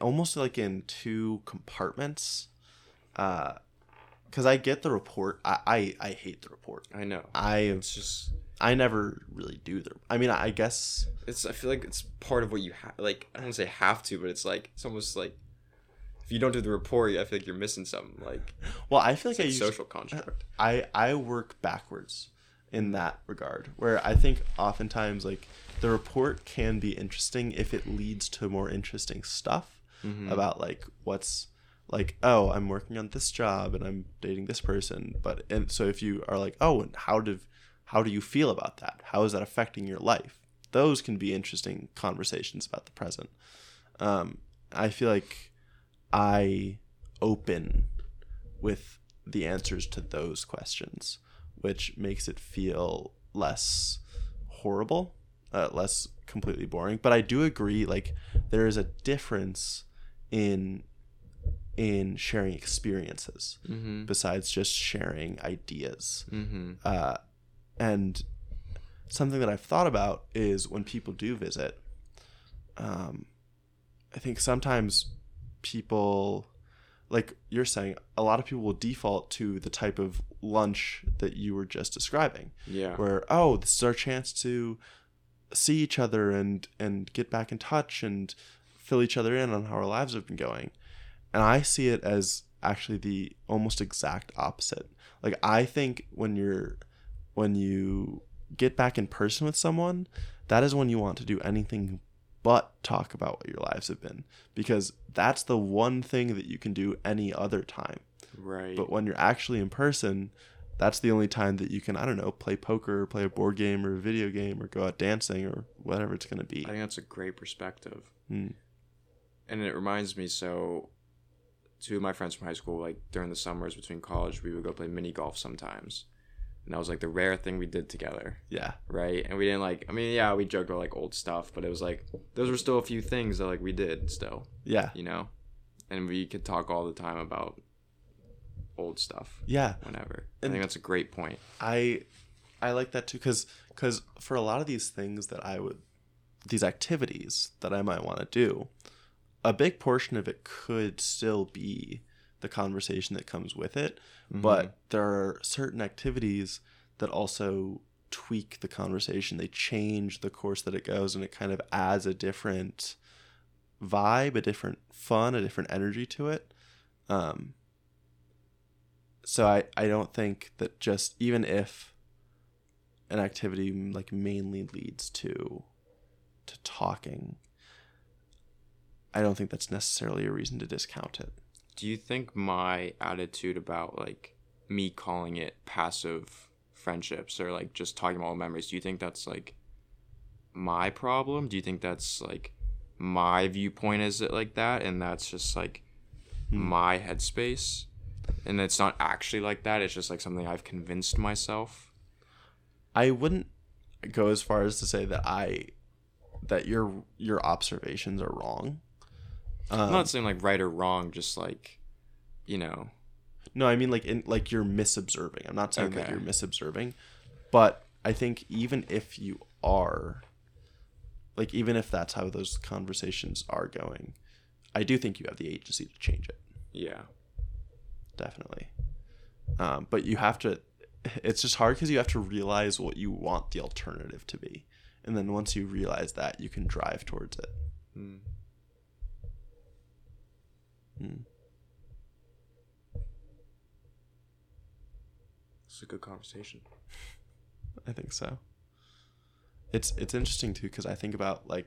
almost like in two compartments. Uh because I get the report. I, I I hate the report. I know. I It's just I never really do the. I mean, I guess it's. I feel like it's part of what you have. Like I don't say have to, but it's like it's almost like you don't do the report, I feel like you're missing something. Like well, I feel like I a use, social construct. I I work backwards in that regard, where I think oftentimes like the report can be interesting if it leads to more interesting stuff. Mhm. about like what's like oh i'm working on this job and i'm dating this person but and so if you are like oh and how do how do you feel about that how is that affecting your life those can be interesting conversations about the present um, i feel like i open with the answers to those questions which makes it feel less horrible uh, less completely boring but i do agree like there is a difference in in sharing experiences Mm-hmm. besides just sharing ideas Mm-hmm. uh, and something that I've thought about is when people do visit, um, I think sometimes people, like you're saying, a lot of people will default to the type of lunch that you were just describing, Yeah. where oh, this is our chance to see each other and and get back in touch and fill each other in on how our lives have been going, and I see it as actually the almost exact opposite. Like I think when you're when you get back in person with someone, that is when you want to do anything but talk about what your lives have been because that's the one thing that you can do any other time. Right. But when you're actually in person, that's the only time that you can I don't know, play poker or play a board game or a video game or go out dancing or whatever it's going to be. I think that's a great perspective. Mm. and it reminds me so two of my friends from high school like during the summers between college we would go play mini golf sometimes and that was like the rare thing we did together. Yeah. right? And we didn't like i mean yeah we joked about like old stuff but it was like those were still a few things that like we did still. Yeah. you know? And we could talk all the time about old stuff. Yeah. whenever. I think that's a great point. I I like that too cuz cuz for a lot of these things that I would these activities that I might want to do, a big portion of it could still be the conversation that comes with it, but there are certain activities that also tweak the conversation. They change the course that it goes and it kind of adds a different vibe, a different fun, a different energy to it. Um so I, I don't think that just even if an activity like mainly leads to to talking i don't think that's necessarily a reason to discount it do you think my attitude about like me calling it passive friendships or like just talking about memories do you think that's like my problem do you think that's like my viewpoint is it like that and that's just like Hmm. my headspace and it's not actually like that. It's just like something I've convinced myself. I wouldn't go as far as to say that I that your your observations are wrong. Um, I'm not saying like right or wrong, just like, you know, No, I mean like in like you're misobserving. I'm not saying that you're misobserving, but I think even if you are, like even if that's how those conversations are going, I do think you have the agency to change it. yeah, Definitely. Um, but you have to. It's just hard because you have to realize what you want the alternative to be, and then once you realize that, you can drive towards it. Mm. Mm. it's a good conversation. I think so. It's it's interesting too because I think about like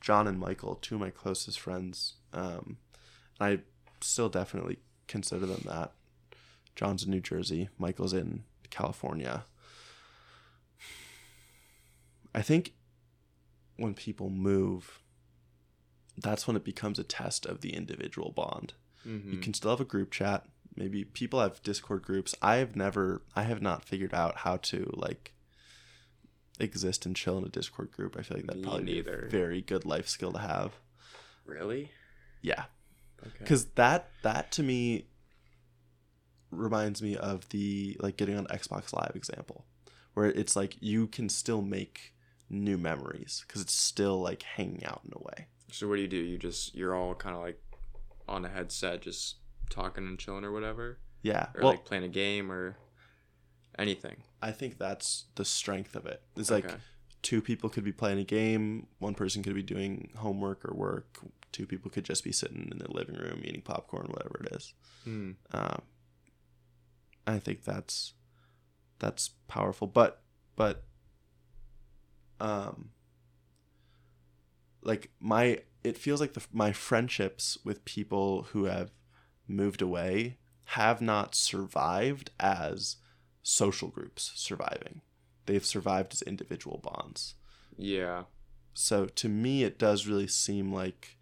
John and Michael, two of my closest friends. Um, I still definitely consider them that. John's in New Jersey, Michael's in California. I think when people move, that's when it becomes a test of the individual bond. Mm-hmm. you can still have a group chat. Maybe people have discord groups. I have never i have not figured out how to like exist and chill in a discord group. I feel like that Me probably be a very good life skill to have. Really? yeah. Okay. because that that to me reminds me of the like getting on xbox live example where it's like you can still make new memories because it's still like hanging out in a way So what do you do? You just you're all kind of like on a headset, just talking and chilling or whatever, yeah or well like playing a game or anything. i think that's the strength of it it's like Okay. two people could be playing a game, one person could be doing homework or work, two people could just be sitting in the living room eating popcorn, whatever it is. Hmm. Um, I think that's that's powerful, but but um, like my it feels like the my friendships with people who have moved away have not survived as social groups surviving. They've survived as individual bonds Yeah. so to me it does really seem like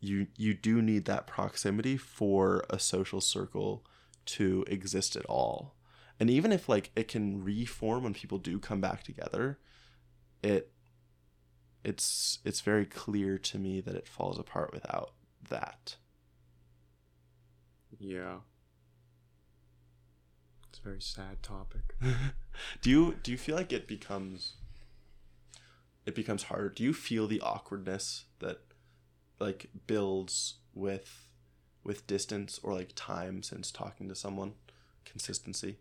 you you do need that proximity for a social circle to exist at all and even if like it can reform when people do come back together it it's it's very clear to me that it falls apart without that Yeah. It's a very sad topic. do you do you feel like it becomes it becomes harder do you feel the awkwardness that like builds with with distance or like time since talking to someone consistency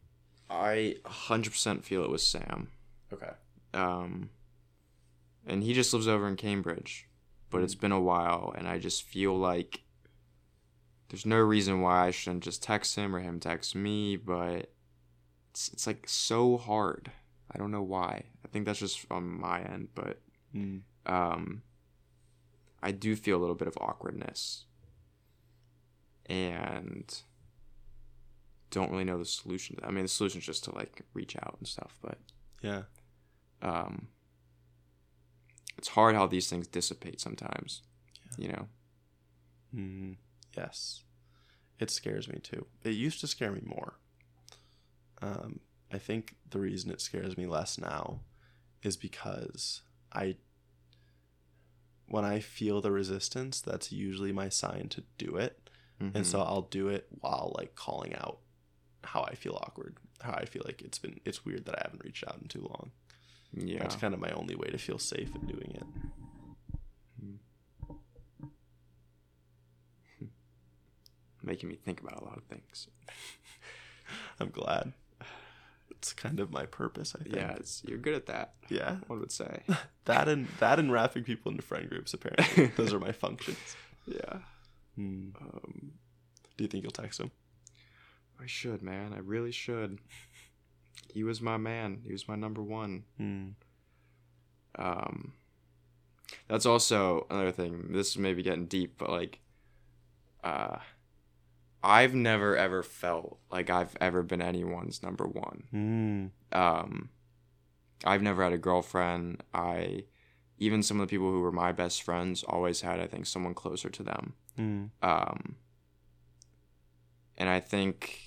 I 100% feel it with Sam. okay Um, and he just lives over in Cambridge, but it's been a while, and I just feel like there's no reason why I shouldn't just text him or him text me, but it's, it's like so hard. I don't know why. I think that's just on my end, but mm. um, I do feel a little bit of awkwardness, and don't really know the solution. I mean, the solution is just to like reach out and stuff, but yeah um, it's hard how these things dissipate sometimes. You know, mm. yes it scares me too it used to scare me more um i think the reason it scares me less now is because i when i feel the resistance that's usually my sign to do it Mhm. and so I'll do it while like calling out how I feel awkward, how I feel like it's been it's weird that I haven't reached out in too long. Yeah, That's kind of my only way to feel safe in doing it. making me think about a lot of things. I'm glad. It's kind of my purpose, I think. Yeah, it's, you're good at that. Yeah. One would say. That and that and wrapping people into friend groups apparently. Those are my functions. yeah. Hmm. Um, Do you think you'll text him? I should, man. I really should. He was my man. He was my number one. Hmm. Um, that's also another thing. This is maybe getting deep, but like, uh, I've never ever felt like I've ever been anyone's number one. Hmm. um I've never had a girlfriend. I even some of the people who were my best friends always had I think someone closer to them. Hmm. Um and I think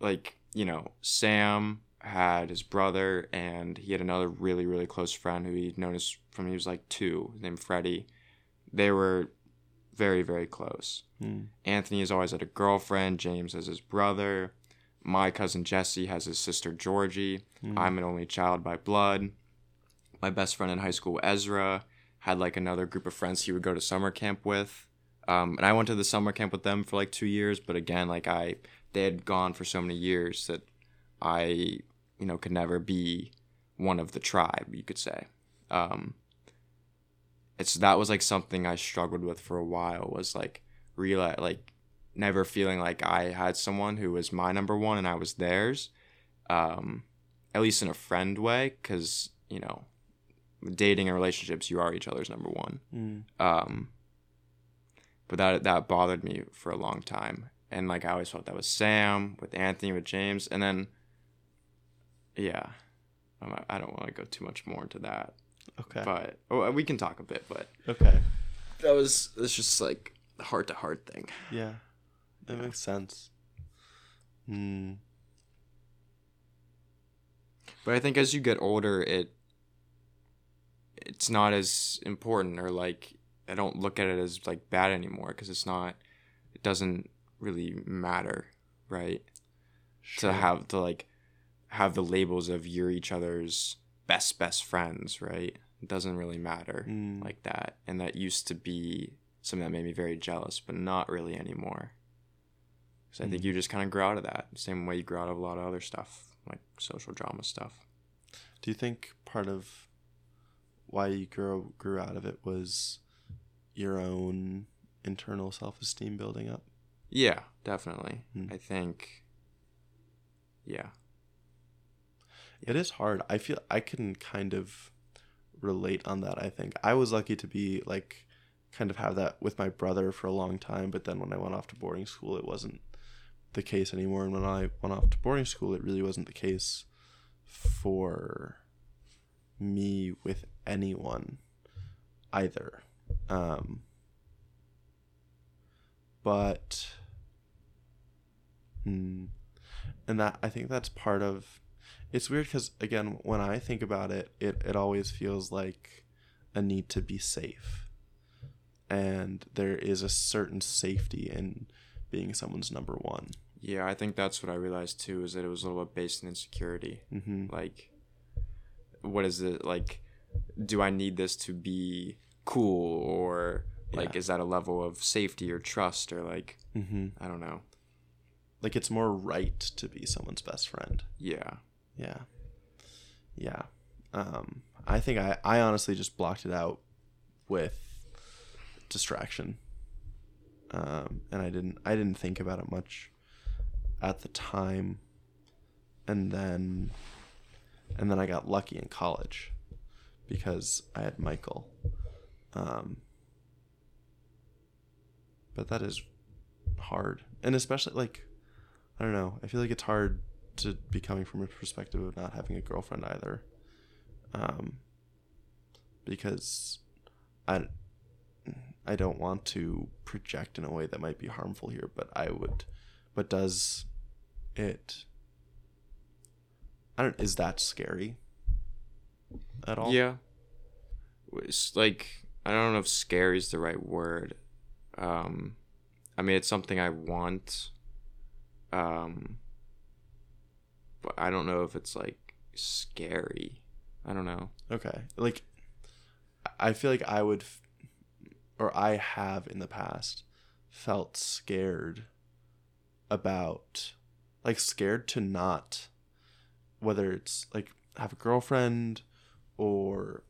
like you know Sam had his brother and he had another really really close friend who he'd known as from he was like two named Freddie. They were very very close. Mm. Anthony has always had a girlfriend. James has his brother. My cousin Jesse has his sister Georgie. Mm. I'm an only child by blood. My best friend in high school, Ezra, had like another group of friends he would go to summer camp with. Um, and I went to the summer camp with them for like two years, but again, like I, they had gone for so many years that I, you know, could never be one of the tribe, you could say. Um, it's that was like something I struggled with for a while was like realize like never feeling like I had someone who was my number one and I was theirs, um, at least in a friend way, because you know, dating and relationships, you are each other's number one. Mm. Um, but that that bothered me for a long time, and like I always felt that was Sam with Anthony with James, and then yeah, I'm I don't want to go too much more into that, Okay. but oh, we can talk a bit. But okay. that was it's just like a heart to heart thing. Yeah. That Yeah. makes sense. Mm. But I think as you get older, it it's not as important, or like I don't look at it as like bad anymore because it's not. It doesn't really matter, right? Sure. To have to like have the labels of you're each other's best best friends, right? It doesn't really matter Mm. like that, and that used to be something that made me very jealous, but not really anymore. Because I think Mm. you just kind of grow out of that, same way you grow out of a lot of other stuff, like social drama stuff. Do you think part of why you grew grew out of it was your own internal self esteem building up? Yeah, definitely. Hmm. I think. Yeah. It is hard. I feel I can kind of relate on that. I think I was lucky to be like kind of have that with my brother for a long time, but then when I went off to boarding school, it wasn't the case anymore. And when I went off to boarding school, it really wasn't the case for me with anyone either. Um, but, hmm, and that I think that's part of it's weird because again when i think about it, it it always feels like a need to be safe and there is a certain safety in being someone's number one Yeah, I think that's what I realized too, is that it was a little bit based in insecurity. mm-hmm. Like, what is it like? Do I need this to be cool, or like, Yeah. is that a level of safety or trust, or like, Mm-hmm. I don't know. Like it's more right to be someone's best friend. Yeah, yeah. Yeah. Um i think i i honestly just blocked it out with distraction. Um and i didn't i didn't think about it much at the time. And then and then i got lucky in college because i had michael. Um but that is hard. And especially like i don't know i feel like it's hard to be coming from a perspective of not having a girlfriend either um because i i don't want to project in a way that might be harmful here but i would but does it i don't is that scary at all yeah. It's like I don't know if "scary" is the right word. Um, I mean, it's something I want. Um, but I don't know if it's like scary. I don't know. Okay. Like, I feel like I would, f- or I have in the past, felt scared about, like, scared to not, whether it's like have a girlfriend or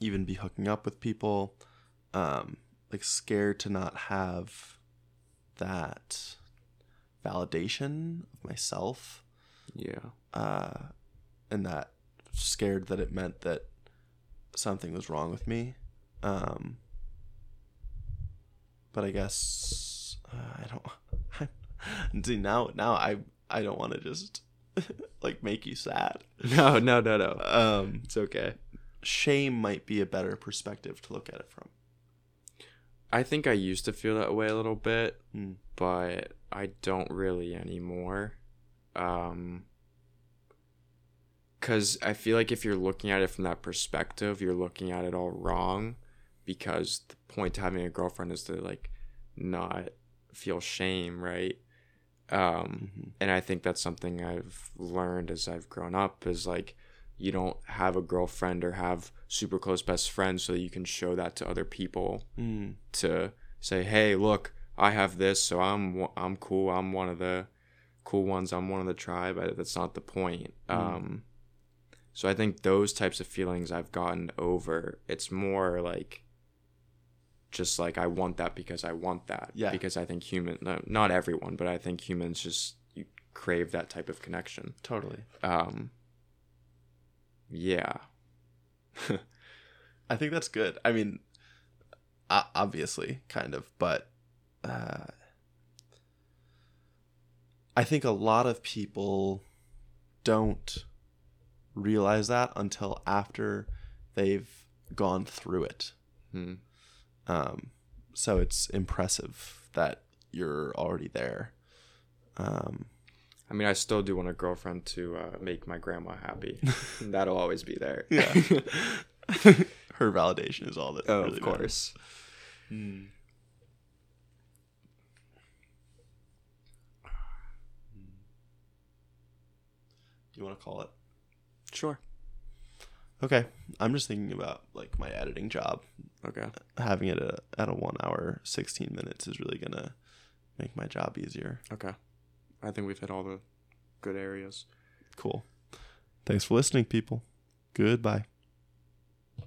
even be hooking up with people, um, like, scared to not have that validation of myself Yeah. uh, and that scared that it meant that something was wrong with me. Um, but I guess uh, I don't. see now, now I I don't want to just like make you sad. No, no, no, no. Um, It's okay. shame might be a better perspective to look at it from. I think I used to feel that way a little bit, Mm. but I don't really anymore. Um, because I feel like if you're looking at it from that perspective, you're looking at it all wrong. Because the point to having a girlfriend is to like not feel shame, right? Um, Mhm. and I think that's something I've learned as I've grown up is like you don't have a girlfriend or have super close best friends so that you can show that to other people Mm. to say, "Hey, look, I have this, so I'm I'm cool. I'm one of the cool ones. I'm one of the tribe." I, that's not the point. Mm. Um, so I think those types of feelings I've gotten over. It's more like just like I want that because I want that. Yeah. Because I think human, no, not everyone, but I think humans just you crave that type of connection. Totally. Um. Yeah. I think that's good. I mean, obviously, kind of, but uh, I think a lot of people don't realize that until after they've gone through it. Hmm. Um, so it's impressive that you're already there. Um, I mean, I still do want a girlfriend to uh, make my grandma happy. That'll always be there. yeah. Her validation is all that. oh, really of matters. course. You want to call it? Sure. Okay. I'm just thinking about like my editing job. Okay. Having it at a, at a one hour, 16 minutes is really going to make my job easier. Okay. I think we've hit all the good areas. Cool. Thanks for listening, people. Goodbye.